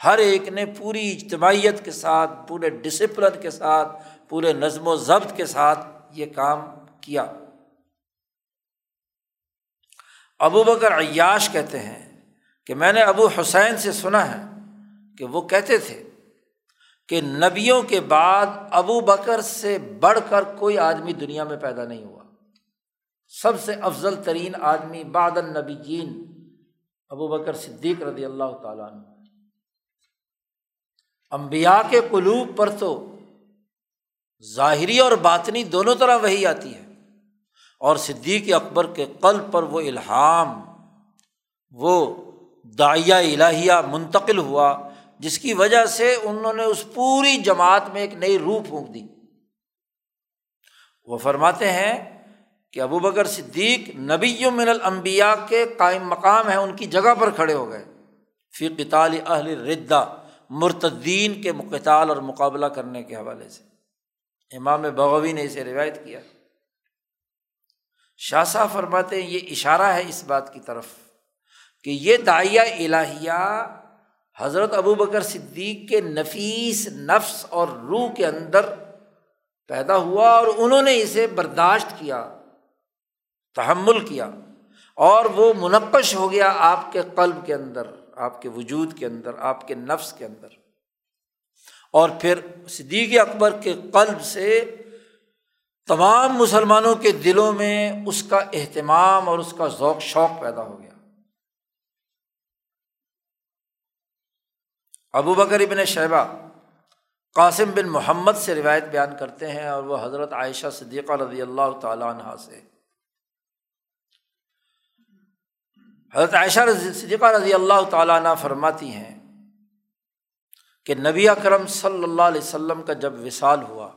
A: ہر ایک نے پوری اجتماعیت کے ساتھ، پورے ڈسپلن کے ساتھ، پورے نظم و ضبط کے ساتھ یہ کام کیا۔ ابو بکر عیاش کہتے ہیں کہ میں نے ابو حسین سے سنا ہے کہ وہ کہتے تھے کہ نبیوں کے بعد ابو بکر سے بڑھ کر کوئی آدمی دنیا میں پیدا نہیں ہوا۔ سب سے افضل ترین آدمی باد النبی جین ابو بکر صدیق رضی اللہ تعالیٰ عنہ۔ امبیا کے قلوب پر تو ظاہری اور باطنی دونوں طرح وہی آتی ہے۔ اور صدیق اکبر کے قلب پر وہ الحام وہ دائیا الہیہ منتقل ہوا، جس کی وجہ سے انہوں نے اس پوری جماعت میں ایک نئی روح پھونک دی۔ وہ فرماتے ہیں کہ ابو بکر صدیق نبی من المبیا کے قائم مقام ہیں ان کی جگہ پر کھڑے ہو گئے۔ فی قطال اہل ردا مرتدین کے مقتال اور مقابلہ کرنے کے حوالے سے۔ امام بغوی نے اسے روایت کیا۔ شاہ صاحب فرماتے ہیں، یہ اشارہ ہے اس بات کی طرف کہ یہ دائیا الہیہ حضرت ابو بکر صدیق کے نفیس نفس اور روح کے اندر پیدا ہوا اور انہوں نے اسے برداشت کیا، تحمل کیا اور وہ منقش ہو گیا آپ کے قلب کے اندر۔ آپ کے وجود کے اندر، آپ کے نفس کے اندر۔ اور پھر صدیق اکبر کے قلب سے تمام مسلمانوں کے دلوں میں اس کا اہتمام اور اس کا ذوق، شوق پیدا ہو گیا۔ ابو بکر ابن شیبہ قاسم بن محمد سے روایت بیان کرتے ہیں اور وہ حضرت عائشہ صدیقہ رضی اللہ تعالیٰ عنہ سے۔ حضرت عائشہ صدیقہ رضی اللہ تعالیٰ عنہ فرماتی ہیں کہ نبی اکرم صلی اللہ علیہ وسلم کا جب وصال ہوا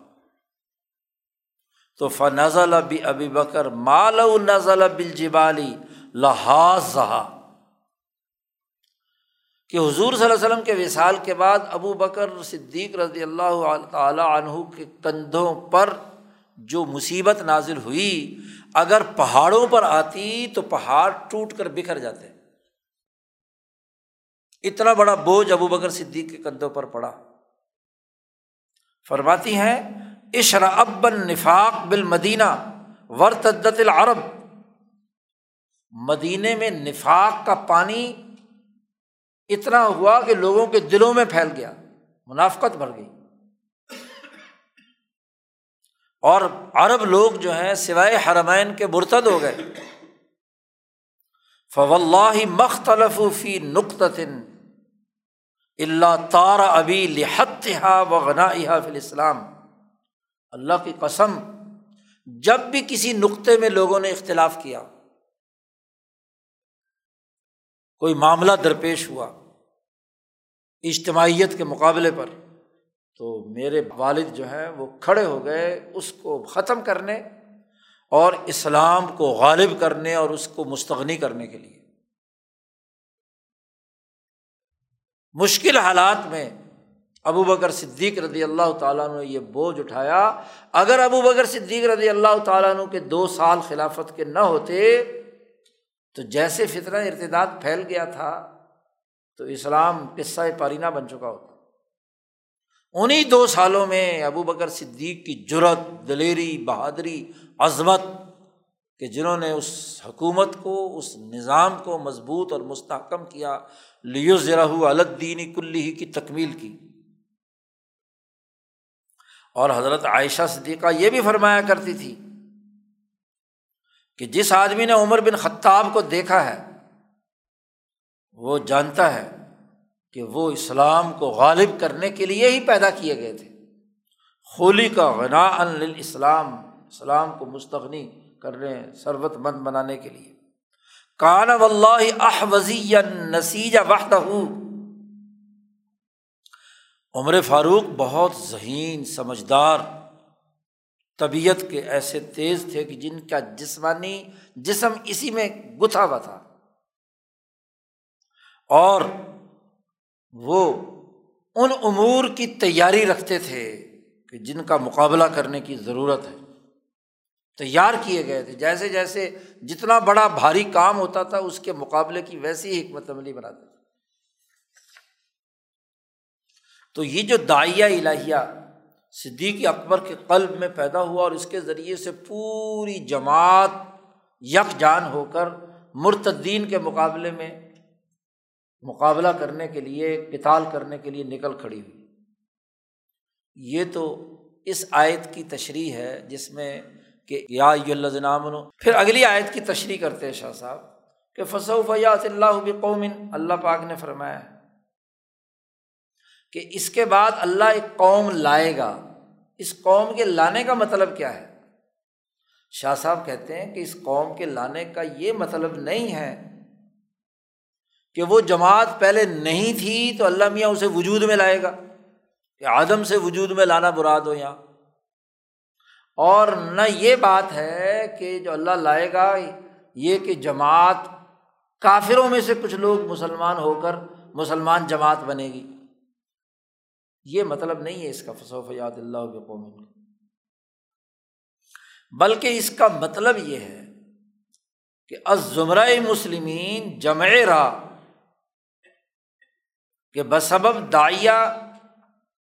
A: تو فنزل ابی ابی بکر مال نزل بل جبالی لحاظ کہ حضور صلی اللہ علیہ وسلم کے وصال کے بعد ابو بکر صدیق رضی اللہ تعالیٰ عنہ کے کندھوں پر جو مصیبت نازل ہوئی اگر پہاڑوں پر آتی تو پہاڑ ٹوٹ کر بکھر جاتے اتنا بڑا بوجھ ابو بکر صدیق کے کندھوں پر پڑا۔ فرماتی ہیں اشرا ابن نفاق بل مدینہ ورتدت العرب۔ مدینے میں نفاق کا پانی اتنا ہوا کہ لوگوں کے دلوں میں پھیل گیا، منافقت بھر گئی۔ اور عرب لوگ جو ہیں سوائے حرمین کے برتد ہو گئے۔ فو اللہ مختلف فی نقطن اللہ تارا ابی لحتہ و غنا فی الاسلام۔ اللہ کی قسم، جب بھی کسی نقطے میں لوگوں نے اختلاف کیا، کوئی معاملہ درپیش ہوا اجتماعیت کے مقابلے پر تو میرے والد جو ہیں وہ کھڑے ہو گئے اس کو ختم کرنے اور اسلام کو غالب کرنے اور اس کو مستغنی کرنے کے لیے۔ مشکل حالات میں ابو بکر صدیق رضی اللہ تعالیٰ نے یہ بوجھ اٹھایا، اگر ابو بکر صدیق رضی اللہ تعالیٰ عنہ کے دو سال خلافت کے نہ ہوتے تو جیسے فطرہ ارتداد پھیل گیا تھا تو اسلام قصہ پارینہ بن چکا ہوتا۔ انہیں دو سالوں میں ابو بکر صدیق کی جرت دلیری، بہادری، عظمت کہ جنہوں نے اس حکومت کو، اس نظام کو مضبوط اور مستحکم کیا لیو ذرا الدینی کلی ہی کی تکمیل کی۔ اور حضرت عائشہ صدیقہ یہ بھی فرمایا کرتی تھی کہ جس آدمی نے عمر بن خطاب کو دیکھا ہے، وہ جانتا ہے کہ وہ اسلام کو غالب کرنے کے لیے ہی پیدا کیے گئے تھے۔ ہولی کا غنا اسلام اسلام کو مستغنی کرنے سربت مند بنانے کے لیے۔ کان و اللہ اح وقت عمر فاروق بہت ذہین، سمجھدار، طبیعت کے ایسے تیز تھے کہ جن کا جسمانی جسم اسی میں گتھا ہوا تھا۔ اور وہ ان امور کی تیاری رکھتے تھے کہ جن کا مقابلہ کرنے کی ضرورت ہے۔ تیار کیے گئے تھے۔ جیسے جیسے جتنا بڑا بھاری کام ہوتا تھا، اس کے مقابلے کی ویسی ہی حکمت عملی بناتے تھے۔ تو یہ جو دائیا الہیہ صدیق اکبر کے قلب میں پیدا ہوا اور اس کے ذریعے سے پوری جماعت یکجان ہو کر مرتدین کے مقابلے میں مقابلہ کرنے کے لیے کتال کرنے کے لیے نکل کھڑی ہوئی۔ یہ تو اس آیت کی تشریح ہے، جس میں کہ یا اللہ پھر اگلی آیت کی تشریح کرتے ہیں شاہ صاحب، کہ فصو فیاض اللہ قومن اللہ پاک نے فرمایا ہے کہ اس کے بعد اللہ ایک قوم لائے گا۔ اس قوم کے لانے کا مطلب کیا ہے؟ شاہ صاحب کہتے ہیں کہ اس قوم کے لانے کا یہ مطلب نہیں ہے کہ وہ جماعت پہلے نہیں تھی تو اللہ میاں اسے وجود میں لائے گا کہ آدم سے وجود میں لانا براد ہو یہاں۔ اور نہ یہ بات ہے کہ جو اللہ لائے گا، یہ کہ جماعت کافروں میں سے کچھ لوگ مسلمان ہو کر مسلمان جماعت بنے گی۔ یہ مطلب نہیں ہے اس کا فصوف یاد اللہ قوم بلکہ اس کا مطلب یہ ہے کہ ازمرۂ مسلمین جمع را کہ بسبب دائیا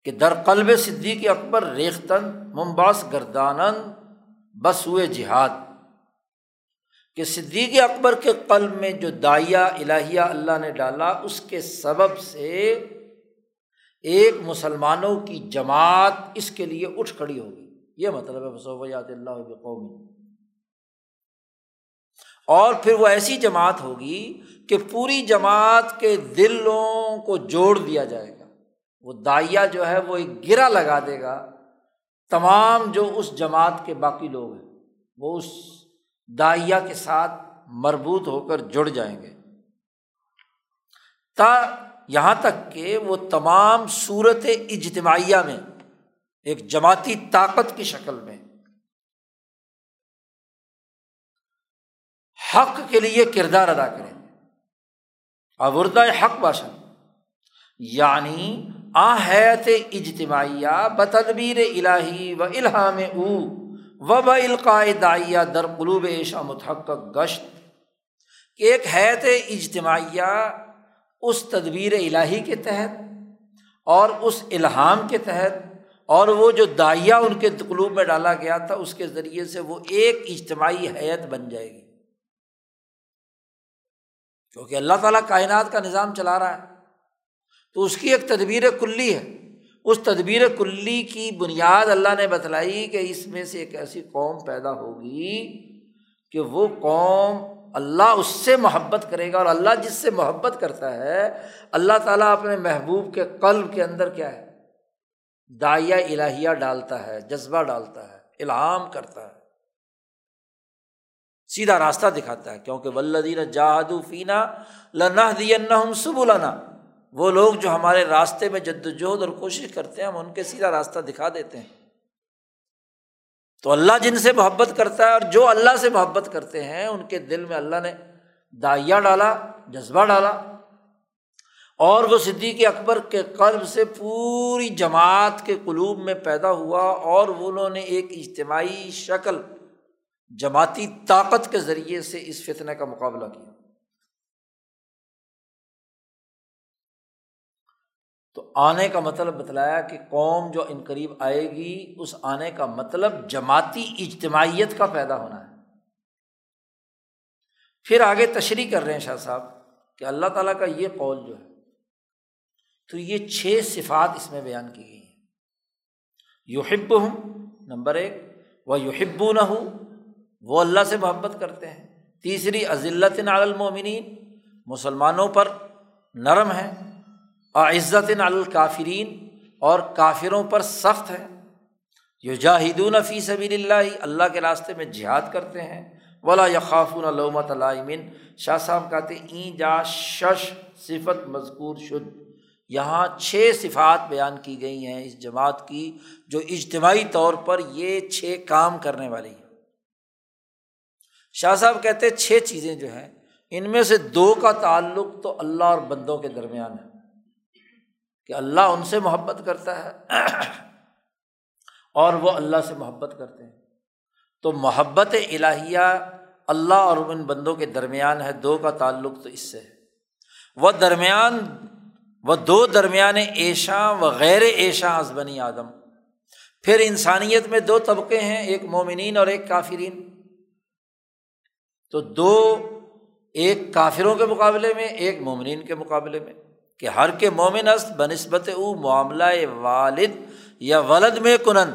A: کہ در قلب صدیق اکبر ریختن ممباس گردانند بس ہوئے جہاد۔ کہ صدیق اکبر کے قلب میں جو دائیا الہیہ اللہ نے ڈالا، اس کے سبب سے ایک مسلمانوں کی جماعت اس کے لیے اٹھ کھڑی ہوگی یہ مطلب ہے وصویات اللہ قومی اور پھر وہ ایسی جماعت ہوگی کہ پوری جماعت کے دلوں کو جوڑ دیا جائے گا۔ وہ دائیا جو ہے وہ ایک گرا لگا دے گا۔ تمام جو اس جماعت کے باقی لوگ ہیں، وہ اس دائیا کے ساتھ مربوط ہو کر جڑ جائیں گے۔ تا یہاں تک کہ وہ تمام صورت اجتماعیہ میں ایک جماعتی طاقت کی شکل میں حق کے لیے کردار ادا کریں۔ ابردا حق باشن۔ یعنی آحیت اجتماعیہ بتدبیر الہی و الہام او و ب القاء دائیا در قلوب ایشا متحق گشت۔ ایک حیت اجتماعیہ اس تدبیر الہی کے تحت اور اس الہام کے تحت اور وہ جو دائیا ان کے قلوب میں ڈالا گیا تھا اس کے ذریعے سے وہ ایک اجتماعی حیت بن جائے گی۔ کیونکہ اللہ تعالیٰ کائنات کا نظام چلا رہا ہے۔ تو اس کی ایک تدبیر کلی ہے۔ اس تدبیر کلی کی بنیاد اللہ نے بتلائی کہ اس میں سے ایک ایسی قوم پیدا ہوگی کہ وہ قوم اللہ اس سے محبت کرے گا اور اللہ جس سے محبت کرتا ہے، اللہ تعالیٰ اپنے محبوب کے قلب کے اندر کیا ہے؟ دائیا الہیہ ڈالتا ہے، جذبہ ڈالتا ہے، الہام کرتا ہے۔ سیدھا راستہ دکھاتا ہے، کیونکہ ولدین جہادو فینا لنا دیا سب النا وہ لوگ جو ہمارے راستے میں جد وجہد اور کوشش کرتے ہیں، ہم ان کے سیدھا راستہ دکھا دیتے ہیں۔ تو اللہ جن سے محبت کرتا ہے اور جو اللہ سے محبت کرتے ہیں، ان کے دل میں اللہ نے دائیا ڈالا، جذبہ ڈالا۔ اور وہ صدیقی اکبر کے قلب سے پوری جماعت کے قلوب میں پیدا ہوا اور انہوں نے ایک اجتماعی شکل جماعتی طاقت کے ذریعے سے اس فتنے کا مقابلہ کیا۔ تو آنے کا مطلب بتلایا کہ قوم جو ان قریب آئے گی، اس آنے کا مطلب جماعتی اجتماعیت کا پیدا ہونا ہے۔ پھر آگے تشریح کر رہے ہیں شاہ صاحب کہ اللہ تعالیٰ کا یہ قول جو ہے، تو یہ چھ صفات اس میں بیان کی گئی ہیں۔ یوحب ہوں نمبر ایک وہ یوحب نہ ہوں وہ اللہ سے محبت کرتے ہیں۔ تیسری عزلت المومنین مسلمانوں پر نرم ہے۔ عزت الکافرین، اور کافروں پر سخت ہے۔ جو جاہدون فی سبیل اللہ اللہ کے راستے میں جہاد کرتے ہیں۔ ولا یقافون علومت علامن شاہ صاحب کہتے این جا شش صفت مذکور شد۔ یہاں چھ صفات بیان کی گئی ہیں اس جماعت کی، جو اجتماعی طور پر یہ چھ کام کرنے والی ہیں۔ شاہ صاحب کہتے چھ چیزیں جو ہیں، ان میں سے دو کا تعلق تو اللہ اور بندوں کے درمیان ہے۔ کہ اللہ ان سے محبت کرتا ہے اور وہ اللہ سے محبت کرتے ہیں۔ تو محبت الہیہ اللہ اور ان بندوں کے درمیان ہے، دو کا تعلق تو اس سے ہے۔ وہ درمیان، وہ دو درمیان ایشاں و غیر ایشاں ازبنی آدم۔ پھر انسانیت میں دو طبقے ہیں، ایک مومنین اور ایک کافرین۔ تو دو، ایک کافروں کے مقابلے میں، ایک مومنین کے مقابلے میں، کہ ہر کے مومن است بہ نسبت او معاملہ والد یا ولد میں کنن،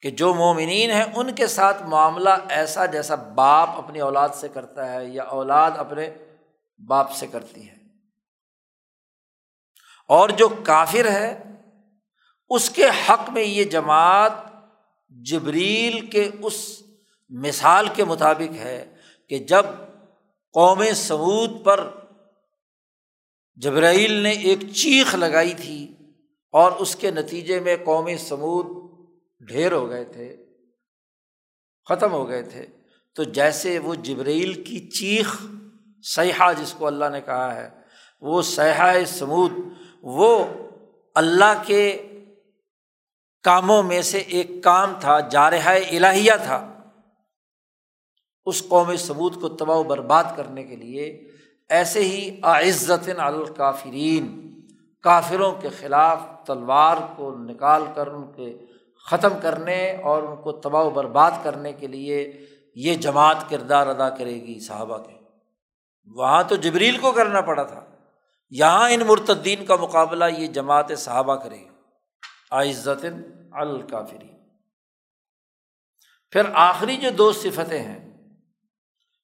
A: کہ جو مومنین ہیں ان کے ساتھ معاملہ ایسا جیسا باپ اپنی اولاد سے کرتا ہے یا اولاد اپنے باپ سے کرتی ہے۔ اور جو کافر ہے، اس کے حق میں یہ جماعت جبریل کے اس مثال کے مطابق ہے کہ جب قوم سعود پر جبرائیل نے ایک چیخ لگائی تھی اور اس کے نتیجے میں قوم سمود ڈھیر ہو گئے تھے، ختم ہو گئے تھے، تو جیسے وہ جبریل کی چیخ سیاح جس کو اللہ نے کہا ہے، وہ سیاح سمود، وہ اللہ کے کاموں میں سے ایک کام تھا، جارحہ الہیہ تھا۔ اس قوم سمود کو تباہ و برباد کرنے کے لیے ایسے ہی عزت الکافرین، کافروں کے خلاف تلوار کو نکال کر ان کے ختم کرنے اور ان کو تباہ و برباد کرنے کے لیے یہ جماعت کردار ادا کرے گی صحابہ کے۔ وہاں تو جبریل کو کرنا پڑا تھا۔ یہاں ان مرتدین کا مقابلہ یہ جماعت صحابہ کرے گی۔ عزت الکافری پھر آخری جو دو صفتیں ہیں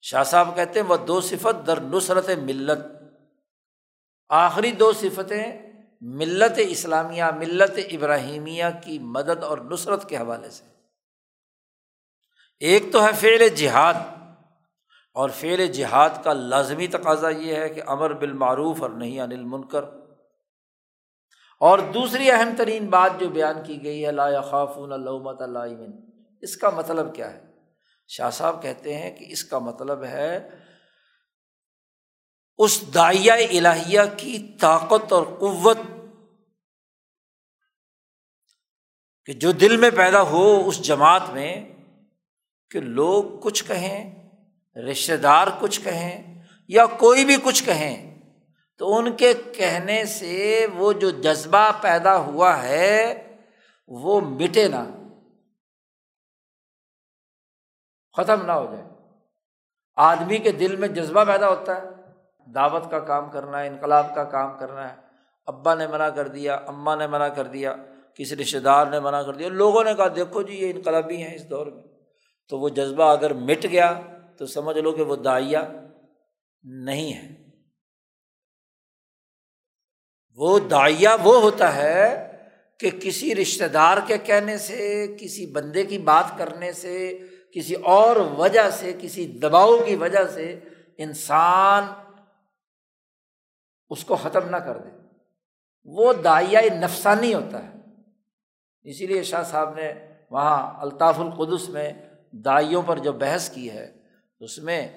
A: شاہ صاحب کہتے ہیں، وہ دو صفت در نصرت ملت۔ آخری دو صفتیں ملت اسلامیہ، ملت ابراہیمیہ کی مدد اور نصرت کے حوالے سے۔ ایک تو ہے فعل جہاد، اور فعل جہاد کا لازمی تقاضا یہ ہے کہ امر بالمعروف اور نہیں انل منکر اور دوسری اہم ترین بات جو بیان کی گئی ہے، لا خافون اللہمت اللہ اس کا مطلب کیا ہے؟ شاہ صاحب کہتے ہیں کہ اس کا مطلب ہے اس دائیا الہیہ کی طاقت اور قوت کہ جو دل میں پیدا ہو اس جماعت میں کہ لوگ کچھ کہیں رشتے دار کچھ کہیں یا کوئی بھی کچھ کہیں، تو ان کے کہنے سے وہ جو جذبہ پیدا ہوا ہے وہ مٹے نہ۔ ختم نہ ہو جائے۔ آدمی کے دل میں جذبہ پیدا ہوتا ہے۔ دعوت کا کام کرنا ہے، انقلاب کا کام کرنا ہے۔ ابا نے منع کر دیا، اماں نے منع کر دیا، کسی رشتے دار نے منع کر دیا۔ لوگوں نے کہا، دیکھو جی یہ انقلابی ہیں اس دور میں۔ تو وہ جذبہ اگر مٹ گیا تو سمجھ لو کہ وہ دائیا نہیں ہے۔ وہ دائیا وہ ہوتا ہے کہ کسی رشتے دار کے کہنے سے، کسی بندے کی بات کرنے سے کسی اور وجہ سے، کسی دباؤ کی وجہ سے انسان اس کو ختم نہ کر دے۔ وہ دائیا نفسانی ہوتا ہے۔ اسی لیے شاہ صاحب نے وہاں الطاف القدس میں دائیوں پر جو بحث کی ہے، اس میں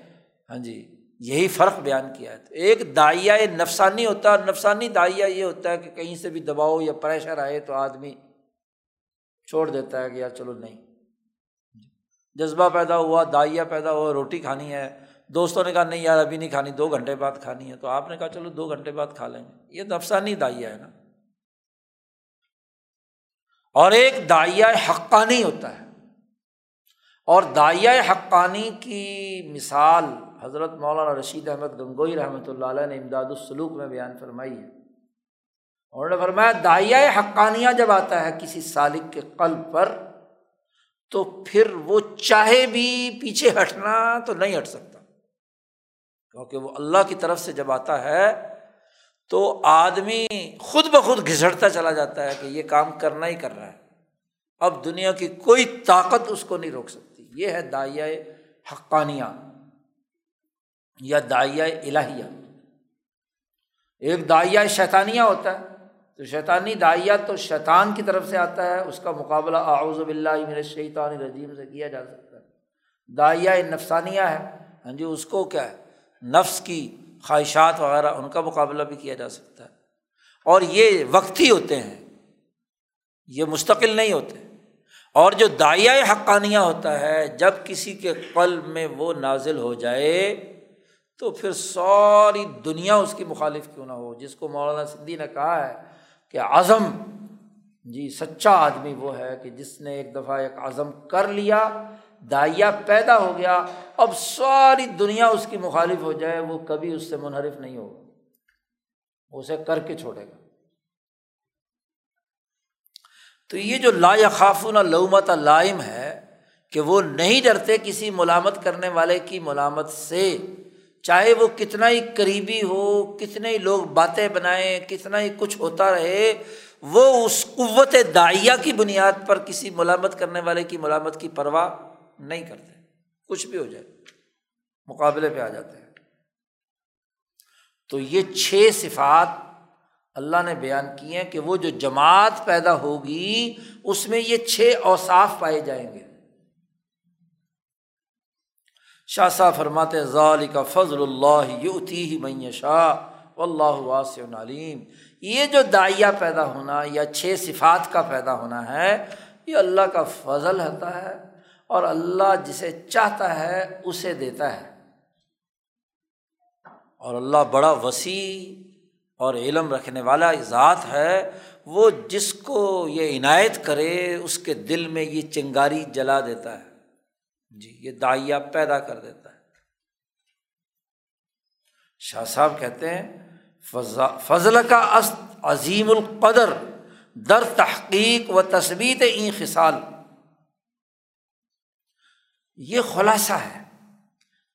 A: ہاں جی یہی فرق بیان کیا ہے۔ ایک دائیا نفسانی ہوتا ہے اور نفسانی دائیا یہ ہوتا ہے کہ کہیں سے بھی دباؤ یا پریشر آئے تو آدمی چھوڑ دیتا ہے کہ یار چلو نہیں۔ جذبہ پیدا ہوا دائیا پیدا ہوا، روٹی کھانی ہے۔ دوستوں نے کہا، نہیں یار، ابھی نہیں کھانی، دو گھنٹے بعد کھانی ہے۔ تو آپ نے کہا، چلو دو گھنٹے بعد کھا لیں گے۔ یہ نفسانی دائیا ہے نا۔ اور ایک دائیا حقانی ہوتا ہے۔ اور دائیا حقانی کی مثال حضرت مولانا رشید احمد گنگوئی رحمۃ اللہ علیہ نے امداد السلوک میں بیان فرمائی ہے۔ انہوں نے فرمایا دائیا حقانیہ جب آتا ہے کسی سالک کے قلب پر تو پھر وہ چاہے بھی پیچھے ہٹنا تو نہیں ہٹ سکتا۔ کیونکہ وہ اللہ کی طرف سے جب آتا ہے تو آدمی خود بخود گھسٹتا چلا جاتا ہے کہ یہ کام کرنا ہی کر رہا ہے۔ اب دنیا کی کوئی طاقت اس کو نہیں روک سکتی۔ یہ ہے دائیا حقانیہ یا دائیا الہیہ۔ ایک دائیا شیطانیہ ہوتا ہے۔ تو شیطانی دائیا تو شیطان کی طرف سے آتا ہے، اس کا مقابلہ اعوذ باللہ من الشیطان الرجیم سے کیا جا سکتا ہے۔ دائیا نفسانیہ ہے۔ ہاں جی اس کو کیا ہے؟ نفس کی خواہشات وغیرہ، ان کا مقابلہ بھی کیا جا سکتا ہے۔ اور یہ وقتی ہوتے ہیں۔ یہ مستقل نہیں ہوتے۔ اور جو دائیا حقانیہ ہوتا ہے، جب کسی کے قلب میں وہ نازل ہو جائے، تو پھر ساری دنیا اس کی مخالف کیوں نہ ہو؟ جس کو مولانا سندھی نے کہا ہے کہ عزم جی سچا آدمی وہ ہے کہ جس نے ایک دفعہ ایک عزم کر لیا، دائیا پیدا ہو گیا، اب ساری دنیا اس کی مخالف ہو جائے، وہ کبھی اس سے منحرف نہیں ہوگا۔ اسے کر کے چھوڑے گا۔ تو یہ جو لا خافون لومت لائم ہے کہ وہ نہیں ڈرتے کسی ملامت کرنے والے کی ملامت سے۔ چاہے وہ کتنا ہی قریبی ہو، کتنے ہی لوگ باتیں بنائیں، کتنا ہی کچھ ہوتا رہے، وہ اس قوت دائیا کی بنیاد پر کسی ملامت کرنے والے کی ملامت کی پرواہ نہیں کرتے۔ کچھ بھی ہو جائے، مقابلے پہ آ جاتے ہیں۔ تو یہ چھ صفات اللہ نے بیان کی ہیں کہ وہ جو جماعت پیدا ہوگی، اس میں یہ چھ اوصاف پائے جائیں گے۔ شاہ صاحب فرماتے ظال کا فضل اللہ یوتی ہی میں شاہ اللہ واسع علیم. یہ جو دائیا پیدا ہونا، یا چھ صفات کا پیدا ہونا ہے، یہ اللہ کا فضل ہوتا ہے، اور اللہ جسے چاہتا ہے، اسے دیتا ہے. اور اللہ بڑا وسیع اور علم رکھنے والا ذات ہے، وہ جس کو یہ عنایت کرے، اس کے دل میں یہ چنگاری جلا دیتا ہے. جی یہ دائیا پیدا کر دیتا ہے۔ شاہ صاحب کہتے ہیں فضل کا عظیم القدر، در تحقیق و تصویر این خسال یہ خلاصہ ہے۔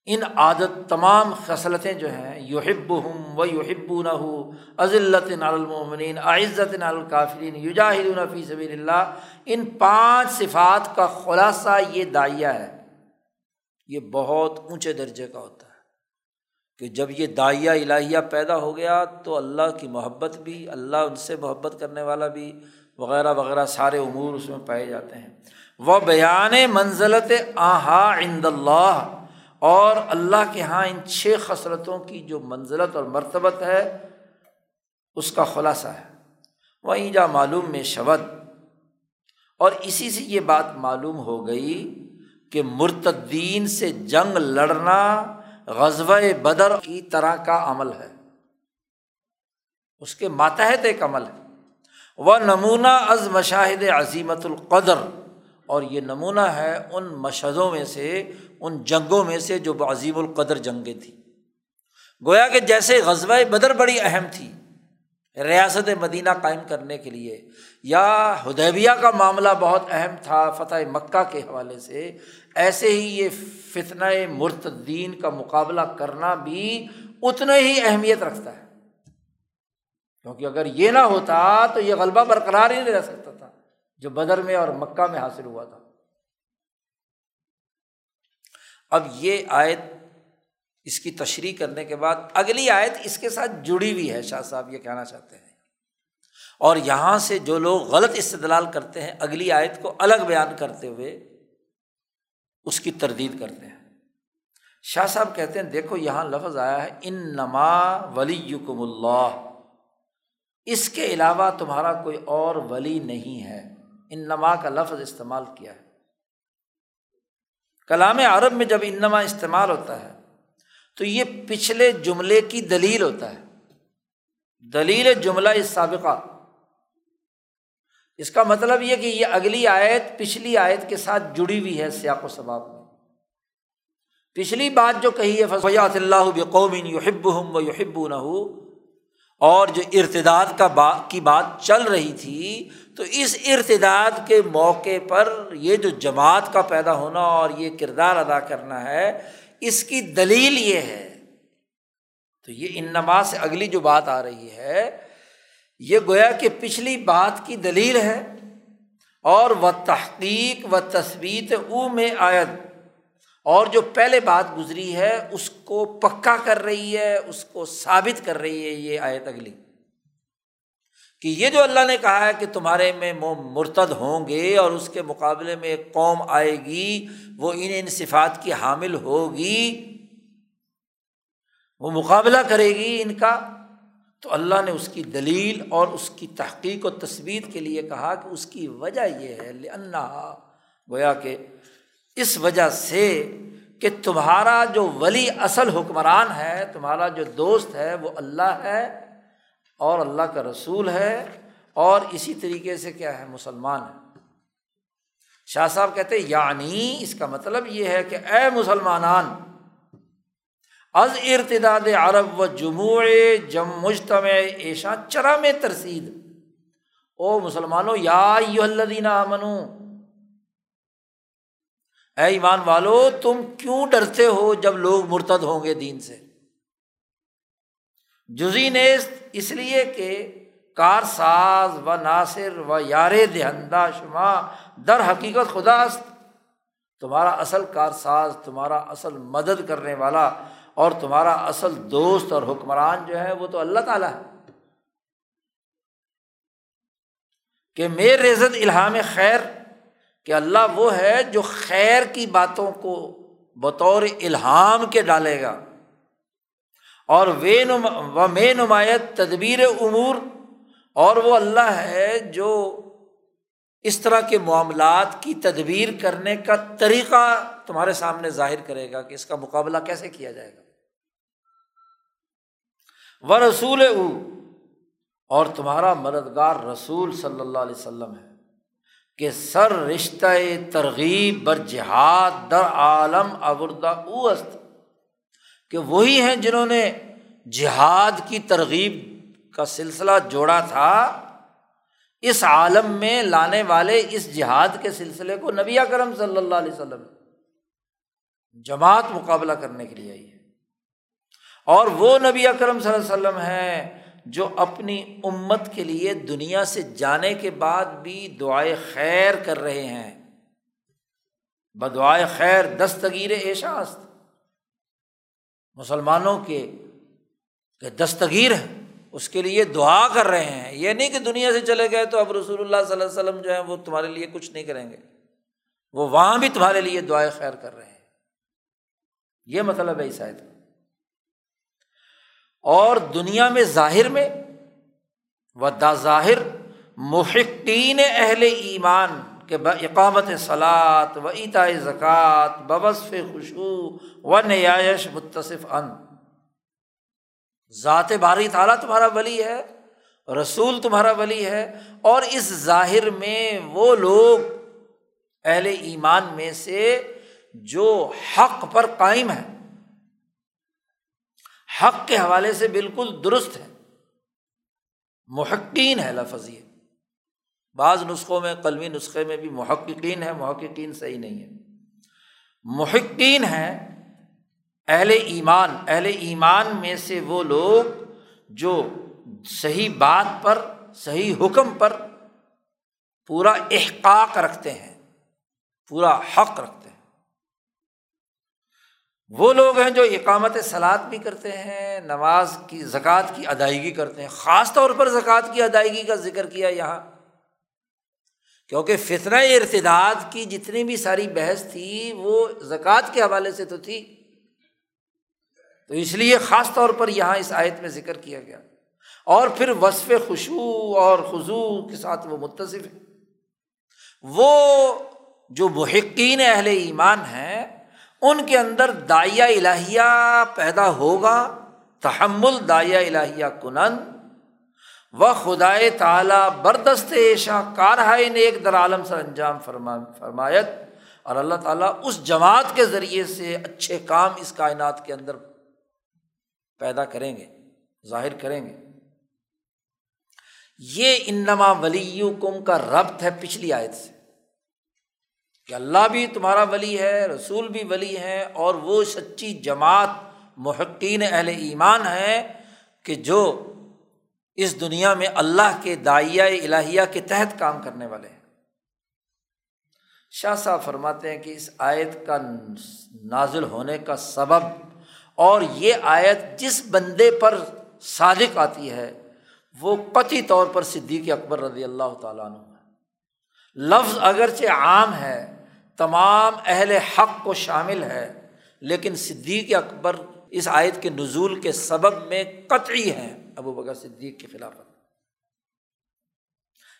A: ان عادت تمام خصلتیں جو ہیں یحب ہم و یحب نہ ہو عزلت نالمومنین عزت نالکافرین یجاہد فی سبیل اللہ۔ ان پانچ صفات کا خلاصہ یہ دائیا ہے۔ یہ بہت اونچے درجے کا ہوتا ہے۔ کہ جب یہ دائیا الہیہ پیدا ہو گیا تو اللہ کی محبت بھی، اللہ ان سے محبت کرنے والا بھی، وغیرہ وغیرہ سارے امور اس میں پائے جاتے ہیں۔ وہ بیان منزلت آہا عند اللہ، اور اللہ کے یہاں ان چھ خسرتوں کی جو منزلت اور مرتبت ہے، اس کا خلاصہ ہے۔ وہیں جا معلوم میں شبد اور اسی سے یہ بات معلوم ہو گئی کہ مرتدین سے جنگ لڑنا غزب بدر کی طرح کا عمل ہے۔ اس کے ماتحت ایک عمل ہے۔ وہ نمونہ از مشاہد عظیمت القدر۔ اور یہ نمونہ ہے ان مشہدوں میں سے، ان جنگوں میں سے جو عظیم القدر جنگیں تھیں۔ گویا کہ جیسے غزبۂ بدر بڑی اہم تھی ریاست مدینہ قائم کرنے کے لیے، یا ہدیبیہ کا معاملہ بہت اہم تھا فتح مکہ کے حوالے سے، ایسے ہی یہ فتنہ مرتدین کا مقابلہ کرنا بھی اتنا ہی اہمیت رکھتا ہے۔ کیونکہ اگر یہ نہ ہوتا تو یہ غلبہ برقرار ہی نہیں رہ سکتا تھا، جو بدر میں اور مکہ میں حاصل ہوا تھا۔ اب یہ آیت اس کی تشریح کرنے کے بعد اگلی آیت اس کے ساتھ جڑی ہوئی ہے، شاہ صاحب یہ کہنا چاہتے ہیں۔ اور یہاں سے جو لوگ غلط استدلال کرتے ہیں، اگلی آیت کو الگ بیان کرتے ہوئے اس کی تردید کرتے ہیں۔ شاہ صاحب کہتے ہیں، دیکھو یہاں لفظ آیا ہے ان نما ولی یکم اللہ۔ اس کے علاوہ تمہارا کوئی اور ولی نہیں ہے۔ ان نما کا لفظ استعمال کیا ہے۔ کلام عرب میں جب انما استعمال ہوتا ہے تو یہ پچھلے جملے کی دلیل ہوتا ہے۔ دلیل جملہ اس سابقہ۔ اس کا مطلب یہ کہ یہ اگلی آیت پچھلی آیت کے ساتھ جڑی ہوئی ہے سیاق و ثباب میں۔ پچھلی بات جو کہی ہے فیات اللہ بقومین یحب ہم و یحب نہ اور جو ارتداد کا بات کی بات چل رہی تھی، تو اس ارتداد کے موقع پر یہ جو جماعت کا پیدا ہونا اور یہ کردار ادا کرنا ہے اس کی دلیل یہ ہے۔ تو یہ ان نماز سے اگلی جو بات آ رہی ہے، یہ گویا کہ پچھلی بات کی دلیل ہے۔ اور وہ تحقیق و تصویر او میں آیت، اور جو پہلے بات گزری ہے، اس کو پکا کر رہی ہے، اس کو ثابت کر رہی ہے یہ آیت اگلی۔ کہ یہ جو اللہ نے کہا ہے کہ تمہارے میں مرتد ہوں گے اور اس کے مقابلے میں ایک قوم آئے گی، وہ ان ان صفات کی حامل ہوگی، وہ مقابلہ کرے گی ان کا، تو اللہ نے اس کی دلیل اور اس کی تحقیق و تصویر کے لیے کہا کہ اس کی وجہ یہ ہے لنا گویا کہ اس وجہ سے کہ تمہارا جو ولی اصل حکمران ہے، تمہارا جو دوست ہے، وہ اللہ ہے۔ اور اللہ کا رسول ہے اور اسی طریقے سے کیا ہے، مسلمان ہے۔ شاہ صاحب کہتے یعنی اس کا مطلب یہ ہے کہ اے مسلمانان، از ارتداد عرب و جموع جم مجتمع ایشا چرم ترسید۔ او مسلمانوں، یا الدینہ منو اے ایمان والو، تم کیوں ڈرتے ہو جب لوگ مرتد ہوں گے دین سے؟ جزی نیست اس لیے کہ کار ساز و ناصر و یار دہندہ شما در حقیقت خدا تمہارا اصل کار ساز تمہارا اصل مدد کرنے والا اور تمہارا اصل دوست اور حکمران جو ہے وہ تو اللہ تعالیٰ ہے۔ کہ میر رزت الہام خیر، کہ اللہ وہ ہے جو خیر کی باتوں کو بطور الہام کے ڈالے گا۔ اور وے و مے نمایت تدبیر امور اور وہ اللہ ہے جو اس طرح کے معاملات کی تدبیر کرنے کا طریقہ تمہارے سامنے ظاہر کرے گا کہ اس کا مقابلہ کیسے کیا جائے گا۔ و رسول او اور تمہارا مددگار رسول صلی اللہ علیہ وسلم ہے کہ سر رشتہ ترغیب بر جہاد در عالم ابردا او است کہ وہی ہیں جنہوں نے جہاد کی ترغیب کا سلسلہ جوڑا تھا، اس عالم میں لانے والے اس جہاد کے سلسلے کو نبی کرم صلی اللہ علیہ وسلم جماعت مقابلہ کرنے کے لیے آئی ہے۔ اور وہ نبی اکرم صلی اللہ علیہ وسلم ہے جو اپنی امت کے لیے دنیا سے جانے کے بعد بھی دعائے خیر کر رہے ہیں۔ بدعائے خیر دستگیر ایشاست۔ مسلمانوں کے دستگیر ہیں، اس کے لیے دعا کر رہے ہیں۔ یہ نہیں کہ دنیا سے چلے گئے تو اب رسول اللہ صلی اللہ علیہ وسلم جو ہے وہ تمہارے لیے کچھ نہیں کریں گے۔ وہ وہاں بھی تمہارے لیے دعائیں خیر کر رہے ہیں۔ یہ مطلب ہے عیسائی اور دنیا میں ظاہر میں و دا ظاہر محقین اہل ایمان۔ کے اقامت سلاد و عطا زکوٰۃ ببصف خوشبو و نیائش متصف ان۔ ذات باری تعالیٰ تمہارا ولی ہے، رسول تمہارا ولی ہے، اور اس ظاہر میں وہ لوگ اہل ایمان میں سے جو حق پر قائم ہیں۔ حق کے حوالے سے بالکل درست ہے محقین ہے لفظ یہ۔ بعض نسخوں میں، قلمی نسخے میں بھی محققین ہے محققین صحیح نہیں ہے محقین ہے اہل ایمان اہل ایمان میں سے وہ لوگ جو صحیح بات پر، صحیح حکم پر پورا احقاق رکھتے ہیں، پورا حق رکھتے ہیں۔ وہ لوگ ہیں جو اقامت سلاد بھی کرتے ہیں، نماز کی، زکوٰۃ کی ادائیگی کرتے ہیں، خاص طور پر زکوٰۃ کی ادائیگی کا ذکر کیا یہاں۔ کیونکہ فتنہ ارتداد کی جتنی بھی ساری بحث تھی، وہ زکوٰۃ کے حوالے سے تو تھی۔ تو اس لیے خاص طور پر یہاں اس آیت میں ذکر کیا گیا۔ اور پھر وصف خوشبو اور خضو کے ساتھ وہ متصف ہے۔ وہ جو محقین اہل ایمان ہیں، ان کے اندر دائیا الہیہ پیدا ہوگا، تحمل دائیا الہیہ کنن۔ و خدائے تعالیٰ بردست ایشا کارہائے نے ایک در عالم سر انجام فرما فرمایت اور اللہ تعالیٰ اس جماعت کے ذریعے سے اچھے کام اس کائنات کے اندر پیدا کریں گے، ظاہر کریں گے۔ یہ انما ولی کم کا ربط ہے پچھلی آیت سے۔ کہ اللہ بھی تمہارا ولی ہے، رسول بھی ولی ہے اور وہ سچی جماعت، محقین اہل ایمان ہے کہ جو اس دنیا میں اللہ کے دائیا الہیہ کے تحت کام کرنے والے ہیں۔ شاہ صاحب فرماتے ہیں کہ اس آیت کا نازل ہونے کا سبب اور یہ آیت جس بندے پر صادق آتی ہے، وہ قطعی طور پر صدیق اکبر رضی اللہ تعالیٰ عنہ ہے۔ لفظ اگرچہ عام ہے، تمام اہل حق کو شامل ہے، لیکن صدیق اکبر اس آیت کے نزول کے سبب میں قطعی ہیں ابو بکر صدیق کے خلاف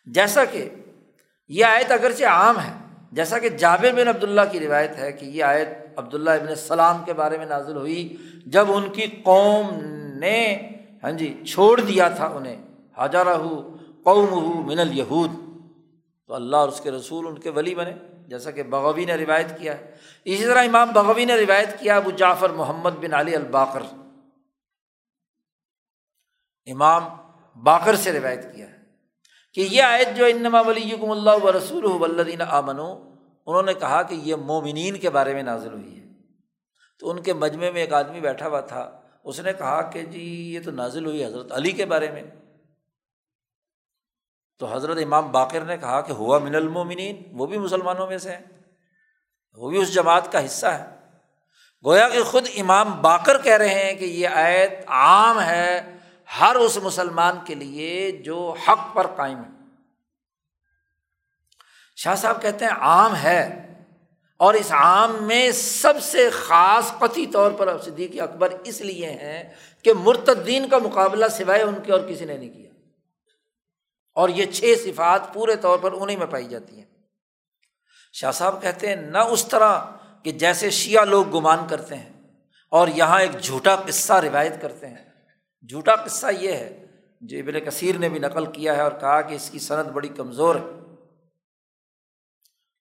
A: جیسا کہ یہ آیت اگرچہ عام ہے، جیسا کہ جابر بن عبداللہ کی روایت ہے کہ یہ آیت عبداللہ ابن السلام کے بارے میں نازل ہوئی جب ان کی قوم نے ہاں جی چھوڑ دیا تھا انہیں۔ حاجارہ قوم ہو من الہود تو اللہ اور اس کے رسول ان کے ولی بنے۔ جیسا کہ بغوی نے روایت کیا ہے۔ اسی طرح امام بغوی نے روایت کیا ابو جعفر محمد بن علی الباقر۔ امام باقر سے روایت کیا ہے کہ یہ آیت جو انما ولیکم اللہ و رسول ولدین آمن انہوں نے کہا کہ یہ مومنین کے بارے میں نازل ہوئی ہے۔ تو ان کے مجمے میں ایک آدمی بیٹھا ہوا تھا، اس نے کہا کہ جی یہ تو نازل ہوئی حضرت علی کے بارے میں۔ تو حضرت امام باقر نے کہا کہ ہوا من المومنین، وہ بھی مسلمانوں میں سے ہیں۔ وہ بھی اس جماعت کا حصہ ہے۔ گویا کہ خود امام باقر کہہ رہے ہیں کہ یہ آیت عام ہے ہر اس مسلمان کے لیے جو حق پر قائم ہے۔ شاہ صاحب کہتے ہیں عام ہے اور اس عام میں سب سے خاص قطعی طور پر صدیق اکبر اس لیے ہیں کہ مرتدین کا مقابلہ سوائے ان کے اور کسی نے نہیں کیا۔ اور یہ چھ صفات پورے طور پر انہیں میں پائی جاتی ہیں۔ شاہ صاحب کہتے ہیں، نہ اس طرح کہ جیسے شیعہ لوگ گمان کرتے ہیں اور یہاں ایک جھوٹا قصہ روایت کرتے ہیں۔ جھوٹا قصہ یہ ہے، جو ابن کثیر نے بھی نقل کیا ہے اور کہا کہ اس کی صنعت بڑی کمزور ہے۔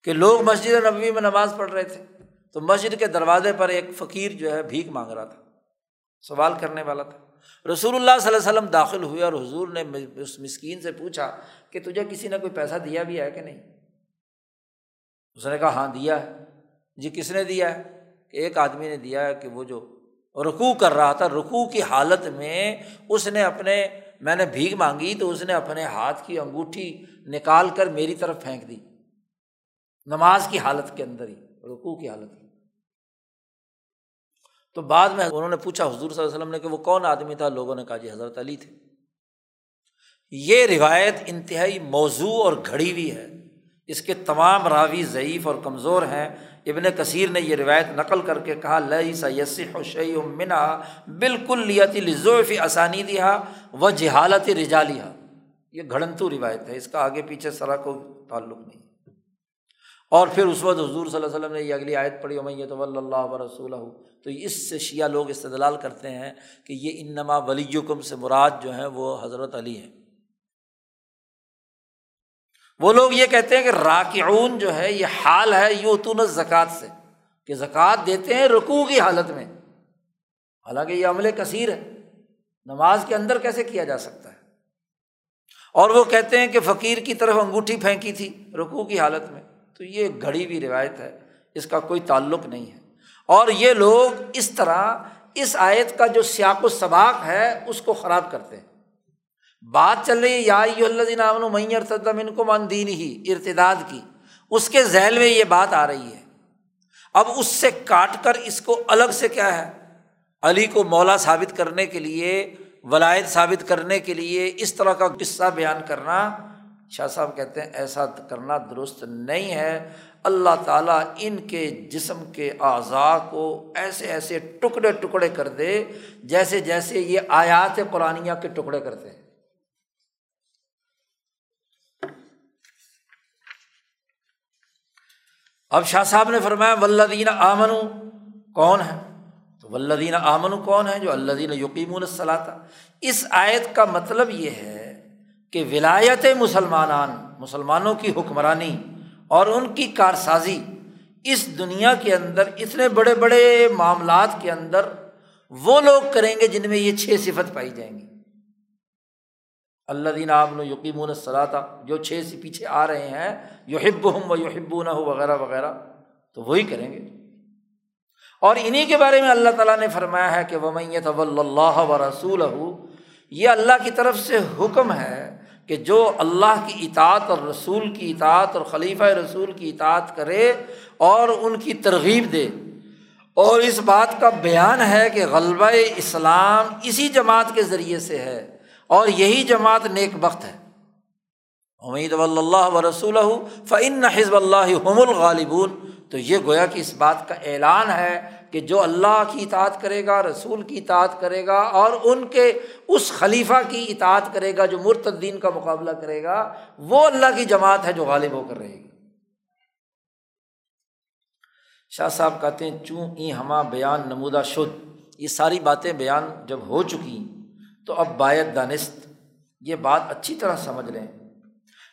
A: کہ لوگ مسجد نبوی میں نماز پڑھ رہے تھے، تو مسجد کے دروازے پر ایک فقیر جو ہے بھیک مانگ رہا تھا، سوال کرنے والا تھا۔ رسول اللہ صلی اللہ علیہ وسلم داخل ہوئے اور حضور نے اس مسکین سے پوچھا کہ تجھے کسی نے کوئی پیسہ دیا بھی ہے کہ نہیں؟ اس نے کہا ہاں دیا ہے۔ جی کس نے دیا ہے؟ کہ ایک آدمی نے دیا ہے کہ وہ جو رکوع کر رہا تھا، رکوع کی حالت میں اس نے اپنے، میں نے بھیگ مانگی تو اس نے اپنے ہاتھ کی انگوٹھی نکال کر میری طرف پھینک دی۔ نماز کی حالت کے اندر ہی، رکوع کی حالت۔ تو بعد میں انہوں نے پوچھا حضور صلی اللہ علیہ وسلم نے کہ وہ کون آدمی تھا؟ لوگوں نے کہا جی حضرت علی تھے۔ یہ روایت انتہائی موضوع اور گھڑی ہوئی ہے۔ اس کے تمام راوی ضعیف اور کمزور ہیں۔ ابن کثیر نے یہ روایت نقل کر کے کہا لئی سا یسح شعی منا بالکل لیتی لذوف آسانی دیا و جہالت رجالیا یہ گھڑنتو روایت ہے۔ اس کا آگے پیچھے سرا کو تعلق نہیں۔ اور پھر اس وقت حضور صلی اللہ علیہ وسلم نے یہ اگلی آیت پڑھی میں تو اللہ و رسول تو اس سے شیعہ لوگ استدلال کرتے ہیں کہ یہ انما ولیکم سے مراد جو ہیں وہ حضرت علی ہیں۔ وہ لوگ یہ کہتے ہیں کہ راکعون جو ہے، یہ حال ہے یوتون زکوٰۃ سے کہ زکوٰۃ دیتے ہیں رکوع کی حالت میں۔ حالانکہ یہ عمل کثیر ہے۔ نماز کے اندر کیسے کیا جا سکتا ہے؟ اور وہ کہتے ہیں کہ فقیر کی طرف انگوٹھی پھینکی تھی رکوع کی حالت میں۔ تو یہ گھڑی ہوئی روایت ہے، اس کا کوئی تعلق نہیں ہے۔ اور یہ لوگ اس طرح اس آیت کا جو سیاق و سباق ہے، اس کو خراب کرتے ہیں۔ بات چل رہی ہے، یا اللہ نام میتم ان کو مندین ہی ارتداد کی۔ اس کے ذیل میں یہ بات آ رہی ہے۔ اب اس سے کاٹ کر اس کو الگ سے کیا ہے؟ علی کو مولا ثابت کرنے کے لیے ولاد ثابت کرنے کے لیے اس طرح کا قصہ بیان کرنا شاہ صاحب کہتے ہیں ایسا کرنا درست نہیں ہے۔ اللہ تعالیٰ ان کے جسم کے اعضاء کو ایسے ایسے ٹکڑے ٹکڑے کر دے جیسے جیسے یہ آیات قرآن کے ٹکڑے کرتے ہیں۔ اب شاہ صاحب نے فرمایا ولدین آمن کون ہے تو ولدین آمن کون ہے جو اللہ دین یقین الصلاح اس آیت کا مطلب یہ ہے کہ ولایت مسلمان مسلمانوں کی حکمرانی اور ان کی کارسازی اس دنیا کے اندر، اتنے بڑے بڑے معاملات کے اندر وہ لوگ کریں گے جن میں یہ چھ صفت پائی جائیں گی۔ اللہ دین عام یقین الصلاح جو چھ سے پیچھے آ رہے ہیں یو ہب ہوں و یو ہبو نہ ہو وغیرہ وغیرہ، تو وہی کریں گے۔ اور انہیں کے بارے میں اللہ تعالیٰ نے فرمایا ہے کہ وہ اللہ و رسول یہ اللہ کی طرف سے حکم ہے کہ جو اللہ کی اطاعت اور رسول کی اطاعت اور خلیفہ رسول کی اطاعت کرے اور ان کی ترغیب دے۔ اور اس بات کا بیان ہے کہ غلبہ اسلام اسی جماعت کے ذریعے سے ہے اور یہی جماعت نیک بخت ہے۔ امید اللہ و رسول فعن حزب اللہ حم الغالبون۔ تو یہ گویا کہ اس بات کا اعلان ہے کہ جو اللہ کی اطاعت کرے گا، رسول کی اطاعت کرے گا اور ان کے اس خلیفہ کی اطاعت کرے گا جو مرتدین کا مقابلہ کرے گا، وہ اللہ کی جماعت ہے جو غالب ہو کر رہے گی۔ شاہ صاحب کہتے ہیں، چوں ای ہما بیان نمودہ شد؟ یہ ساری باتیں بیان جب ہو چکی تو اب باعت دانست یہ بات اچھی طرح سمجھ لیں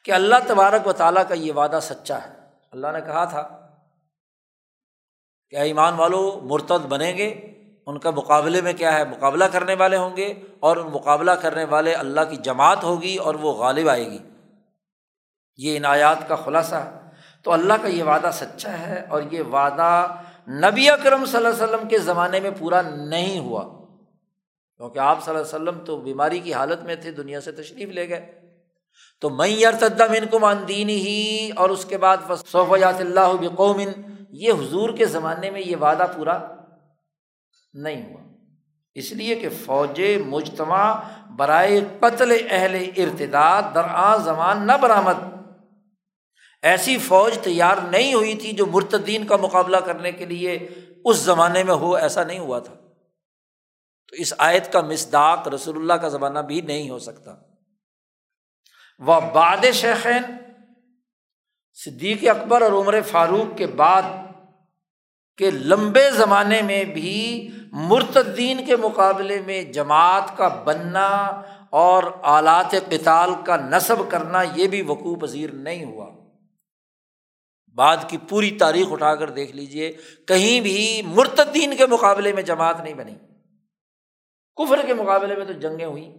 A: کہ اللہ تبارک و تعالیٰ کا یہ وعدہ سچا ہے۔ اللہ نے کہا تھا کہ ایمان والو مرتد بنیں گے؟ ان کا مقابلے میں کیا ہے؟ مقابلہ کرنے والے ہوں گے اور ان مقابلہ کرنے والے اللہ کی جماعت ہوگی اور وہ غالب آئے گی۔ یہ عنایات کا خلاصہ۔ ہے تو اللہ کا یہ وعدہ سچا ہے اور یہ وعدہ نبی اکرم صلی اللہ علیہ وسلم کے زمانے میں پورا نہیں ہوا۔ کیونکہ آپ صلی اللہ علیہ وسلم تو بیماری کی حالت میں تھے، دنیا سے تشریف لے گئے۔ تو میں ارتدم ان کو ماندین ہی اور اس کے بعد صوف یات اللہ بقومن یہ حضور کے زمانے میں یہ وعدہ پورا
B: نہیں ہوا۔ اس لیے کہ فوج مجتمع برائے قتل اہل ارتداد درآ زمان نہ برآمد۔ ایسی فوج تیار نہیں ہوئی تھی جو مرتدین کا مقابلہ کرنے کے لیے اس زمانے میں ہو، ایسا نہیں ہوا تھا۔ تو اس آیت کا مسداق رسول اللہ کا زمانہ بھی نہیں ہو سکتا۔ وہ باد شیخین صدیق اکبر اور عمر فاروق کے بعد کے لمبے زمانے میں بھی مرتدین کے مقابلے میں جماعت کا بننا اور آلات قتال کا نصب کرنا یہ بھی وقوع پذیر نہیں ہوا۔ بعد کی پوری تاریخ اٹھا کر دیکھ لیجیے کہیں بھی مرتدین کے مقابلے میں جماعت نہیں بنی۔ کفر کے مقابلے میں تو جنگیں ہوئی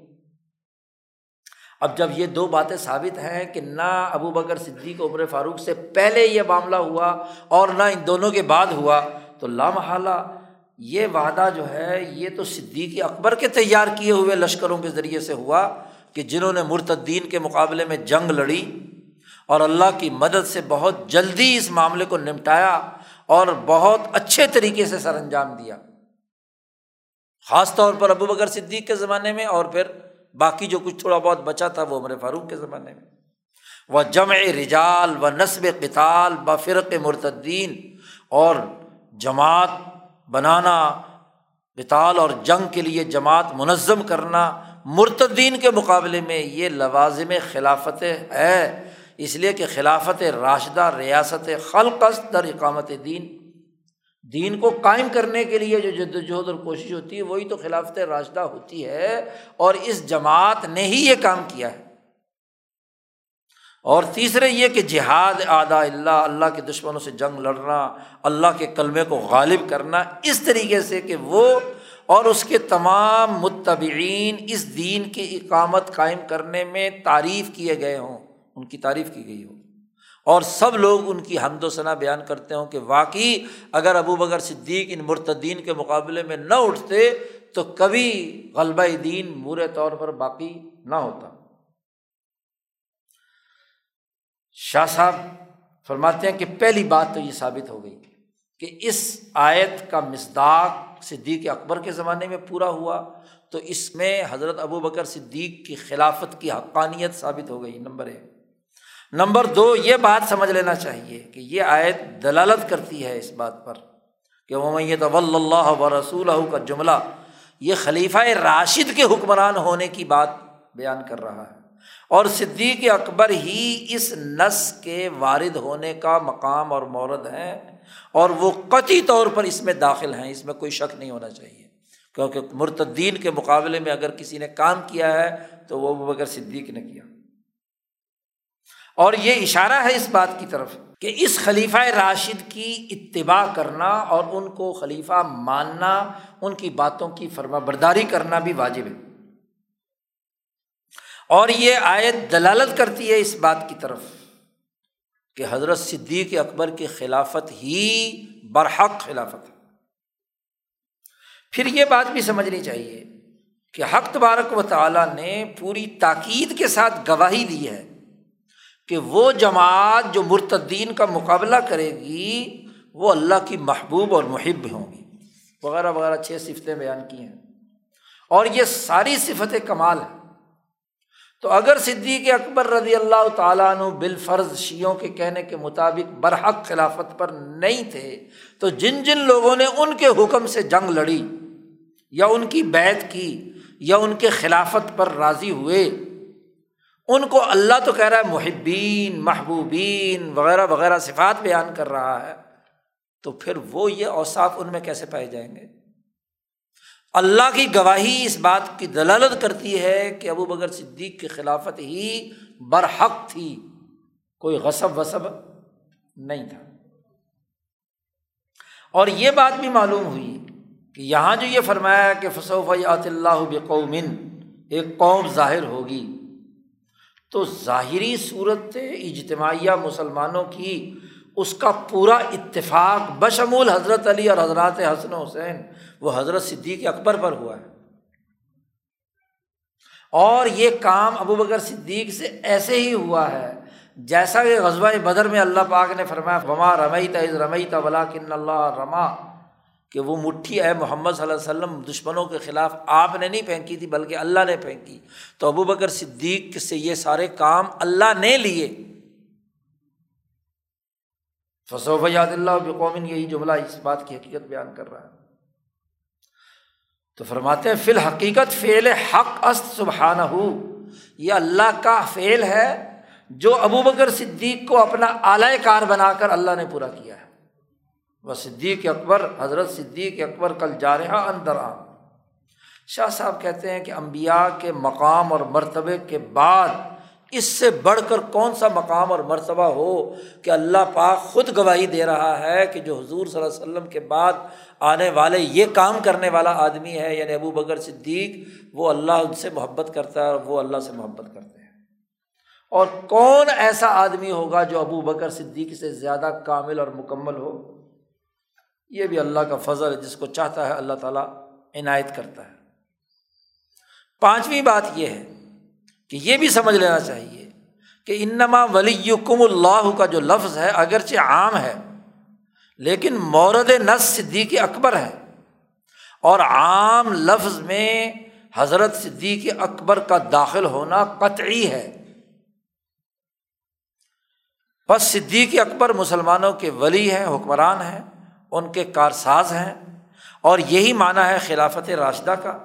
B: اب جب یہ دو باتیں ثابت ہیں کہ نہ ابو بکر صدیق عمر فاروق سے پہلے یہ معاملہ ہوا اور نہ ان دونوں کے بعد ہوا، تو لامحالہ یہ وعدہ جو ہے، یہ تو صدیقی اکبر کے تیار کیے ہوئے لشکروں کے ذریعے سے ہوا کہ جنہوں نے مرتدین کے مقابلے میں جنگ لڑی اور اللہ کی مدد سے بہت جلدی اس معاملے کو نمٹایا اور بہت اچھے طریقے سے سر انجام دیا۔ خاص طور پر ابو بکر صدیق کے زمانے میں اور پھر باقی جو کچھ تھوڑا بہت بچا تھا وہ عمر فاروق کے زمانے میں۔ وہ جمع رجال و نصب قتال ب فرق مرتدین، اور جماعت بنانا، قتال اور جنگ کے لیے جماعت منظم کرنا مرتدین کے مقابلے میں یہ لوازم خلافت ہے۔ اس لیے کہ خلافت راشدہ ریاست خلقص در اقامت دین دین کو قائم کرنے کے لیے جو جد وجہد اور کوشش ہوتی ہے، وہی تو خلافت راشدہ ہوتی ہے۔ اور اس جماعت نے ہی یہ کام کیا ہے۔ اور تیسرے یہ کہ جہاد آدھا اللہ اللہ کے دشمنوں سے جنگ لڑنا، اللہ کے کلمے کو غالب کرنا، اس طریقے سے کہ وہ اور اس کے تمام متبعین اس دین کی اقامت قائم کرنے میں تعریف کیے گئے ہوں۔ ان کی تعریف کی گئی ہو اور سب لوگ ان کی حمد و ثنا بیان کرتے ہوں کہ واقعی اگر ابو بگر صدیق ان مرتدین کے مقابلے میں نہ اٹھتے تو کبھی غلبہ دین برے طور پر باقی نہ ہوتا۔ شاہ صاحب فرماتے ہیں کہ پہلی بات تو یہ ثابت ہو گئی کہ اس آیت کا مصداق صدیق اکبر کے زمانے میں پورا ہوا تو اس میں حضرت ابو بکر صدیق کی خلافت کی حقانیت ثابت ہو گئی، نمبر ایک۔ نمبر دو، یہ بات سمجھ لینا چاہیے کہ یہ آیت دلالت کرتی ہے اس بات پر کہ وہ طول اللہ و رسول کا جملہ یہ خلیفہ راشد کے حکمران ہونے کی بات بیان کر رہا ہے۔ اور صدیق اکبر ہی اس نس کے وارد ہونے کا مقام اور مورد ہیں اور وہ قطعی طور پر اس میں داخل ہیں، اس میں کوئی شک نہیں ہونا چاہیے۔ کیونکہ مرتدین کے مقابلے میں اگر کسی نے کام کیا ہے تو وہ بغیر صدیق نے کیا۔ اور یہ اشارہ ہے اس بات کی طرف کہ اس خلیفہ راشد کی اتباع کرنا اور ان کو خلیفہ ماننا، ان کی باتوں کی فرما برداری کرنا بھی واجب ہے۔ اور یہ آیت دلالت کرتی ہے اس بات کی طرف کہ حضرت صدیق اکبر کی خلافت ہی برحق خلافت ہے۔ پھر یہ بات بھی سمجھنی چاہیے کہ حق تبارک و تعالیٰ نے پوری تاکید کے ساتھ گواہی دی ہے کہ وہ جماعت جو مرتدین کا مقابلہ کرے گی، وہ اللہ کی محبوب اور محب ہوں گی۔ وغیرہ وغیرہ، چھ صفتیں بیان کی ہیں۔ اور یہ ساری صفت کمال ہے تو اگر صدیق اکبر رضی اللہ تعالیٰ عنہ بالفرض شیوں کے کہنے کے مطابق برحق خلافت پر نہیں تھے، تو جن جن لوگوں نے ان کے حکم سے جنگ لڑی، یا ان کی بیت کی، یا ان کے خلافت پر راضی ہوئے ان کو اللہ تو کہہ رہا ہے محبین، محبوبین وغیرہ وغیرہ صفات بیان کر رہا ہے، تو پھر وہ یہ اوساف ان میں کیسے پائے جائیں گے؟ اللہ کی گواہی اس بات کی دلالت کرتی ہے کہ ابو بگر صدیق کی خلافت ہی برحق تھی، کوئی غصب وصب نہیں تھا۔ اور یہ بات بھی معلوم ہوئی کہ یہاں جو یہ فرمایا کہ فصوف اللہ بقومن ایک قوم ظاہر ہوگی۔ تو ظاہری صورت اجتماعیہ مسلمانوں کی اس کا پورا اتفاق بشمول حضرت علی اور حضرات حسن حسین، وہ حضرت صدیق اکبر پر ہوا ہے۔ اور یہ کام ابو بکر صدیق سے ایسے ہی ہوا ہے جیسا کہ غزبۂ بدر میں اللہ پاک نے فرمایا رما رمئی تز رمئی ولا کن اللہ رما. کہ وہ مٹھی اے محمد صلی اللہ علیہ وسلم دشمنوں کے خلاف آپ نے نہیں پھینکی تھی بلکہ اللہ نے پھینکی۔ تو ابو بکر صدیق سے یہ سارے کام اللہ نے لیے۔ فصوف یاد اللہ بقومن یہی جملہ اس بات کی حقیقت بیان کر رہا ہے۔ تو فرماتے ہیں فی الحقیقت فعل حق است سبحانہ ہو یہ اللہ کا فعل ہے جو ابو بکر صدیق کو اپنا اعلی کار بنا کر اللہ نے پورا کیا۔ وہ صدیق اکبر، حضرت صدیق اکبر کل جا رہا اندر آ۔ شاہ صاحب کہتے ہیں کہ امبیا کے مقام اور مرتبے کے بعد اس سے بڑھ کر کون سا مقام اور مرتبہ ہو کہ اللہ پاک خود گواہی دے رہا ہے کہ جو حضور صلی اللہ علیہ وسلم کے بعد آنے والے یہ کام کرنے والا آدمی ہے یعنی ابو بکر صدیق، وہ اللہ ان سے محبت کرتا ہے اور وہ اللہ سے محبت کرتے ہیں۔ اور کون ایسا آدمی ہوگا جو ابو بکر صدیق سے زیادہ کامل اور مکمل ہو؟ یہ بھی اللہ کا فضل ہے، جس کو چاہتا ہے اللہ تعالیٰ عنایت کرتا ہے۔ پانچویں بات یہ ہے کہ یہ بھی سمجھ لینا چاہیے کہ انما ولی کم اللہ کا جو لفظ ہے اگرچہ عام ہے، لیکن مورد نس صدیق اکبر ہے۔ اور عام لفظ میں حضرت صدیق اکبر کا داخل ہونا قطعی ہے۔ بس صدیق اکبر مسلمانوں کے ولی ہیں، حکمران ہیں۔ ان کے کارساز ہیں اور یہی معنی ہے خلافت راشدہ کا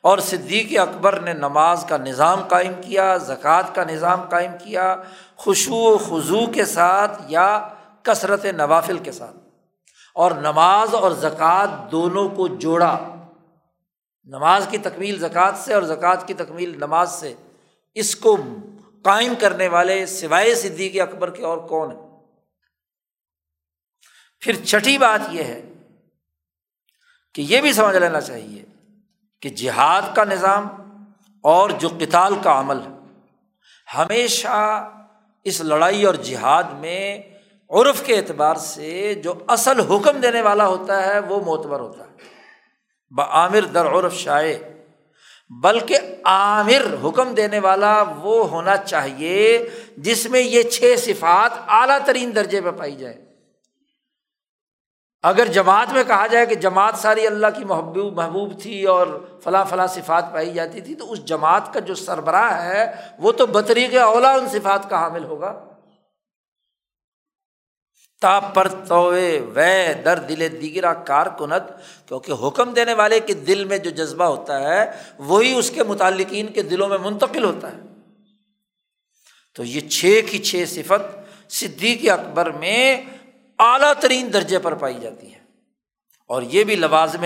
B: اور صدیق اکبر نے نماز کا نظام قائم کیا، زکوٰۃ کا نظام قائم کیا خوشو و خضو کے ساتھ یا کثرت نوافل کے ساتھ۔ اور نماز اور زکوٰۃ دونوں کو جوڑا۔ نماز کی تکمیل زکوٰۃ سے اور زکوٰۃ کی تکمیل نماز سے۔ اس کو قائم کرنے والے سوائے صدیق اکبر کے اور کون ہیں؟ پھر چھٹی بات یہ ہے کہ یہ بھی سمجھ لینا چاہیے کہ جہاد کا نظام اور جو کتال کا عمل ہمیشہ اس لڑائی اور جہاد میں عرف کے اعتبار سے جو اصل حکم دینے والا ہوتا ہے، وہ معتبر ہوتا ہے۔ بعامر در عرف شائع، بلکہ عامر حکم دینے والا وہ ہونا چاہیے جس میں یہ چھ صفات اعلیٰ ترین درجے پہ پائی جائے اگر جماعت میں کہا جائے کہ جماعت ساری اللہ کی محبوب محبوب تھی اور فلاں فلاں صفات پائی جاتی تھی، تو اس جماعت کا جو سربراہ ہے، وہ تو بطریق اولا ان صفات کا حامل ہوگا۔ تا پر توے، وے در دل دیگرا کار کنت، کیونکہ حکم دینے والے کے دل میں جو جذبہ ہوتا ہے، وہی اس کے متعلقین کے دلوں میں منتقل ہوتا ہے۔ تو یہ چھ کی چھ صفت، صدیق اکبر میں اعلیٰ ترین درجے پر پائی جاتی ہے۔ اور یہ بھی لوازم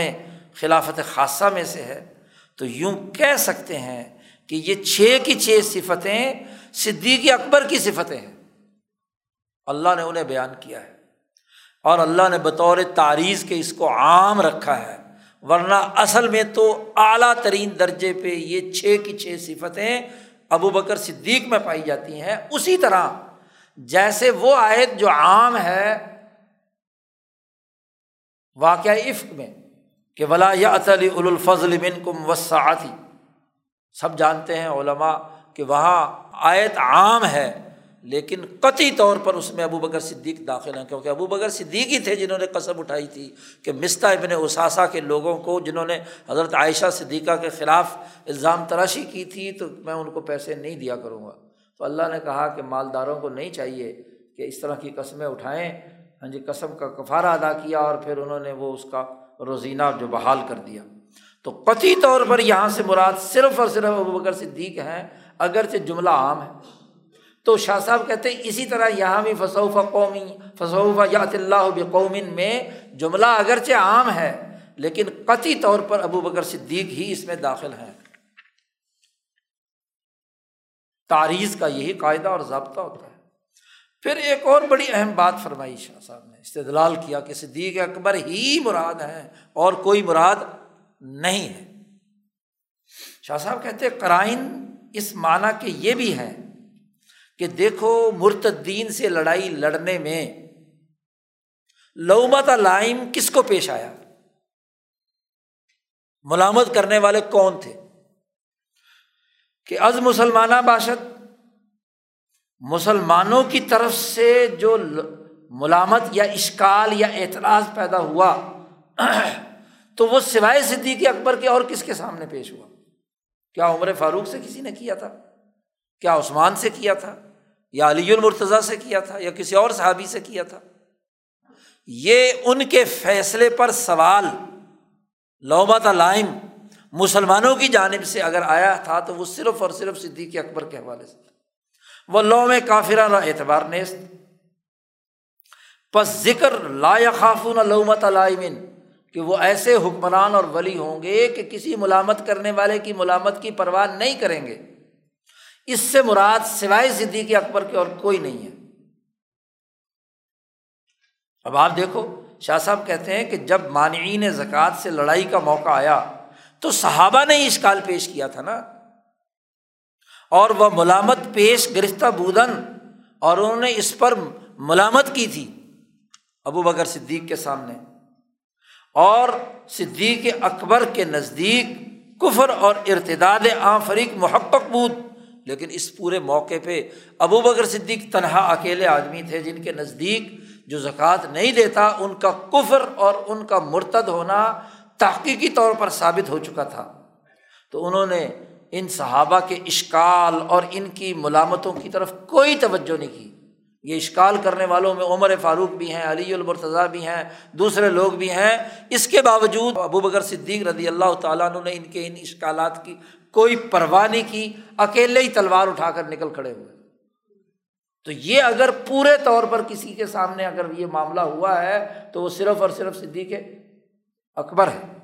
B: خلافت خاصہ میں سے ہے۔ تو یوں کہہ سکتے ہیں کہ یہ چھ کی چھ صفتیں صدیقی اکبر کی صفتیں ہیں۔ اللہ نے انہیں بیان کیا ہے۔ اور اللہ نے بطور تاریخ کے اس کو عام رکھا ہے۔ ورنہ اصل میں تو اعلیٰ ترین درجے پہ یہ چھ کی چھ صفتیں ابو بکر صدیق میں پائی جاتی ہیں۔ اسی طرح جیسے وہ آیت جو عام ہے واقعہ عفق میں کہ ولا یا اطلی الفضل بن کم وسعتی سب جانتے ہیں علماء کہ وہاں آیت عام ہے، لیکن قطعی طور پر اس میں ابو بکر صدیق داخل ہیں، کیونکہ ابو بکر صدیق ہی تھے جنہوں نے قسم اٹھائی تھی کہ مستہ ابن اثاثہ کے لوگوں کو، جنہوں نے حضرت عائشہ صدیقہ کے خلاف الزام تراشی کی تھی، تو میں ان کو پیسے نہیں دیا کروں گا۔ تو اللہ نے کہا کہ مالداروں کو نہیں چاہیے کہ اس طرح کی قسمیں اٹھائیں۔ ہاں جی قسم کا کفارہ ادا کیا اور پھر انہوں نے وہ اس کا روزینہ جو بحال کر دیا۔ تو قطعی طور پر یہاں سے مراد صرف اور صرف ابو بکر صدیق ہیں، اگرچہ جملہ عام ہے۔ تو شاہ صاحب کہتے ہیں، اسی طرح یہاں بھی فصوف قومی فصوف یات اللہ قومن میں جملہ اگرچہ عام ہے، لیکن قطعی طور پر ابو بکر صدیق ہی اس میں داخل ہیں۔ تاریخ کا یہی قاعدہ اور ضابطہ ہوتا ہے۔ پھر ایک اور بڑی اہم بات فرمائی شاہ صاحب نے، استدلال کیا کہ صدیق اکبر ہی مراد ہے اور کوئی مراد نہیں ہے۔ شاہ صاحب کہتے کرائن اس معنی کے یہ بھی ہے کہ دیکھو مرتدین سے لڑائی لڑنے میں لومت لائم کس کو پیش آیا؟ ملامت کرنے والے کون تھے؟ کہ از مسلمانہ باشد مسلمانوں کی طرف سے جو ملامت یا اشکال یا اعتراض پیدا ہوا، تو وہ سوائے صدیق اکبر کے اور کس کے سامنے پیش ہوا؟ کیا عمر فاروق سے کسی نے کیا تھا؟ کیا عثمان سے کیا تھا؟ یا علی المرتضیٰ سے کیا تھا؟ یا کسی اور صحابی سے کیا تھا؟ یہ ان کے فیصلے پر سوال لومت لائم، مسلمانوں کی جانب سے اگر آیا تھا تو وہ صرف اور صرف صدیق اکبر کے حوالے سے وہ لوم کافرانہ اعتبار نیست پس ذکر لا خافون لومت علائمن کہ وہ ایسے حکمران اور ولی ہوں گے کہ کسی ملامت کرنے والے کی ملامت کی پرواہ نہیں کریں گے۔ اس سے مراد سوائے صدیق اکبر کے اور کوئی نہیں ہے۔ اب آپ دیکھو، شاہ صاحب کہتے ہیں کہ جب مانعین زکوٰۃ سے لڑائی کا موقع آیا تو صحابہ نے اشکال پیش کیا تھا نا۔ اور وہ ملامت پیش گرفتہ بودن اور انہوں نے اس پر ملامت کی تھی ابو بکر صدیق کے سامنے۔ اور صدیق اکبر کے نزدیک کفر اور ارتداد عام فریق محقق بود۔ لیکن اس پورے موقع پہ ابو بکر صدیق تنہا اکیلے آدمی تھے جن کے نزدیک جو زکوٰۃ نہیں دیتا، ان کا کفر اور ان کا مرتد ہونا تحقیقی طور پر ثابت ہو چکا تھا۔ تو انہوں نے ان صحابہ کے اشکال اور ان کی ملامتوں کی طرف کوئی توجہ نہیں کی۔ یہ اشکال کرنے والوں میں عمر فاروق بھی ہیں، علی المرتضیٰ بھی ہیں، دوسرے لوگ بھی ہیں۔ اس کے باوجود ابو بکر صدیق رضی اللہ تعالیٰ عنہ نے ان کے ان اشکالات کی کوئی پرواہ نہیں کی، اکیلے ہی تلوار اٹھا کر نکل کھڑے ہوئے۔ تو یہ اگر پورے طور پر کسی کے سامنے اگر یہ معاملہ ہوا ہے تو وہ صرف اور صرف صدیق اکبر ہے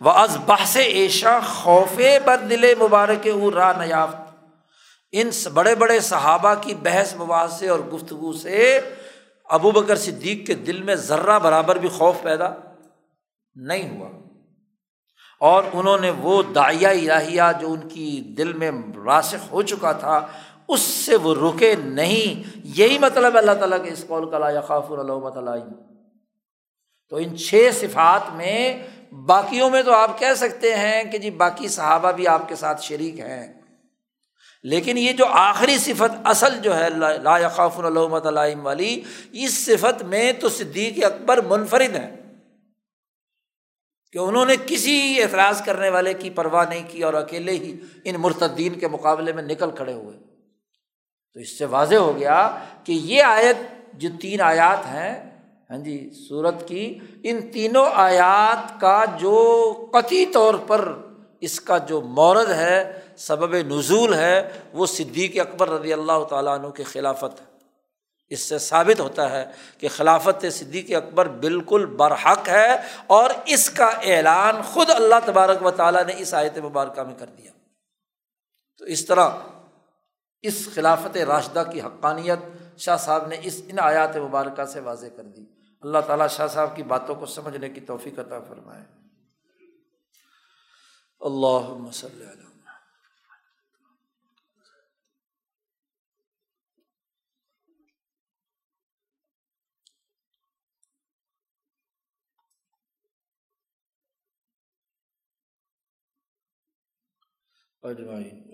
B: وہ از بحث ایشا خوف بر دل مبارک را نیافت ان بڑے بڑے صحابہ کی بحث مباحثے اور گفتگو سے ابو بکر صدیق کے دل میں ذرہ برابر بھی خوف پیدا نہیں ہوا۔ اور انہوں نے وہ دائیا الہیہ جو ان کی دل میں راسخ ہو چکا تھا، اس سے وہ رکے نہیں۔ یہی مطلب اللہ تعالیٰ کے اس قول کا لا خاف اللہ۔ تو ان چھ صفات میں باقیوں میں تو آپ کہہ سکتے ہیں کہ جی باقی صحابہ بھی آپ کے ساتھ شریک ہیں۔ لیکن یہ جو آخری صفت اصل جو ہے، لا خاف الحمۃ علام والی اس صفت میں تو صدیق اکبر منفرد ہے کہ انہوں نے کسی اعتراض کرنے والے کی پرواہ نہیں کی اور اکیلے ہی ان مرتدین کے مقابلے میں نکل کھڑے ہوئے۔ تو اس سے واضح ہو گیا کہ یہ آیت جو تین آیات ہیں ہاں جی سورت کی ان تینوں آیات کا جو قطعی طور پر اس کا جو مورد ہے، سبب نزول ہے، وہ صدیق اکبر رضی اللہ تعالیٰ عنہ کی خلافت ہے۔ اس سے ثابت ہوتا ہے کہ خلافت صدیق اکبر بالکل برحق ہے اور اس کا اعلان خود اللہ تبارک و تعالیٰ نے اس آیت مبارکہ میں کر دیا۔ تو اس طرح اس خلافت راشدہ کی حقانیت شاہ صاحب نے اس ان آیات مبارکہ سے واضح کر دی۔ اللہ تعالیٰ شاہ صاحب کی باتوں کو سمجھنے کی توفیق عطا فرمائے۔ اللہ مسلم اجمعین۔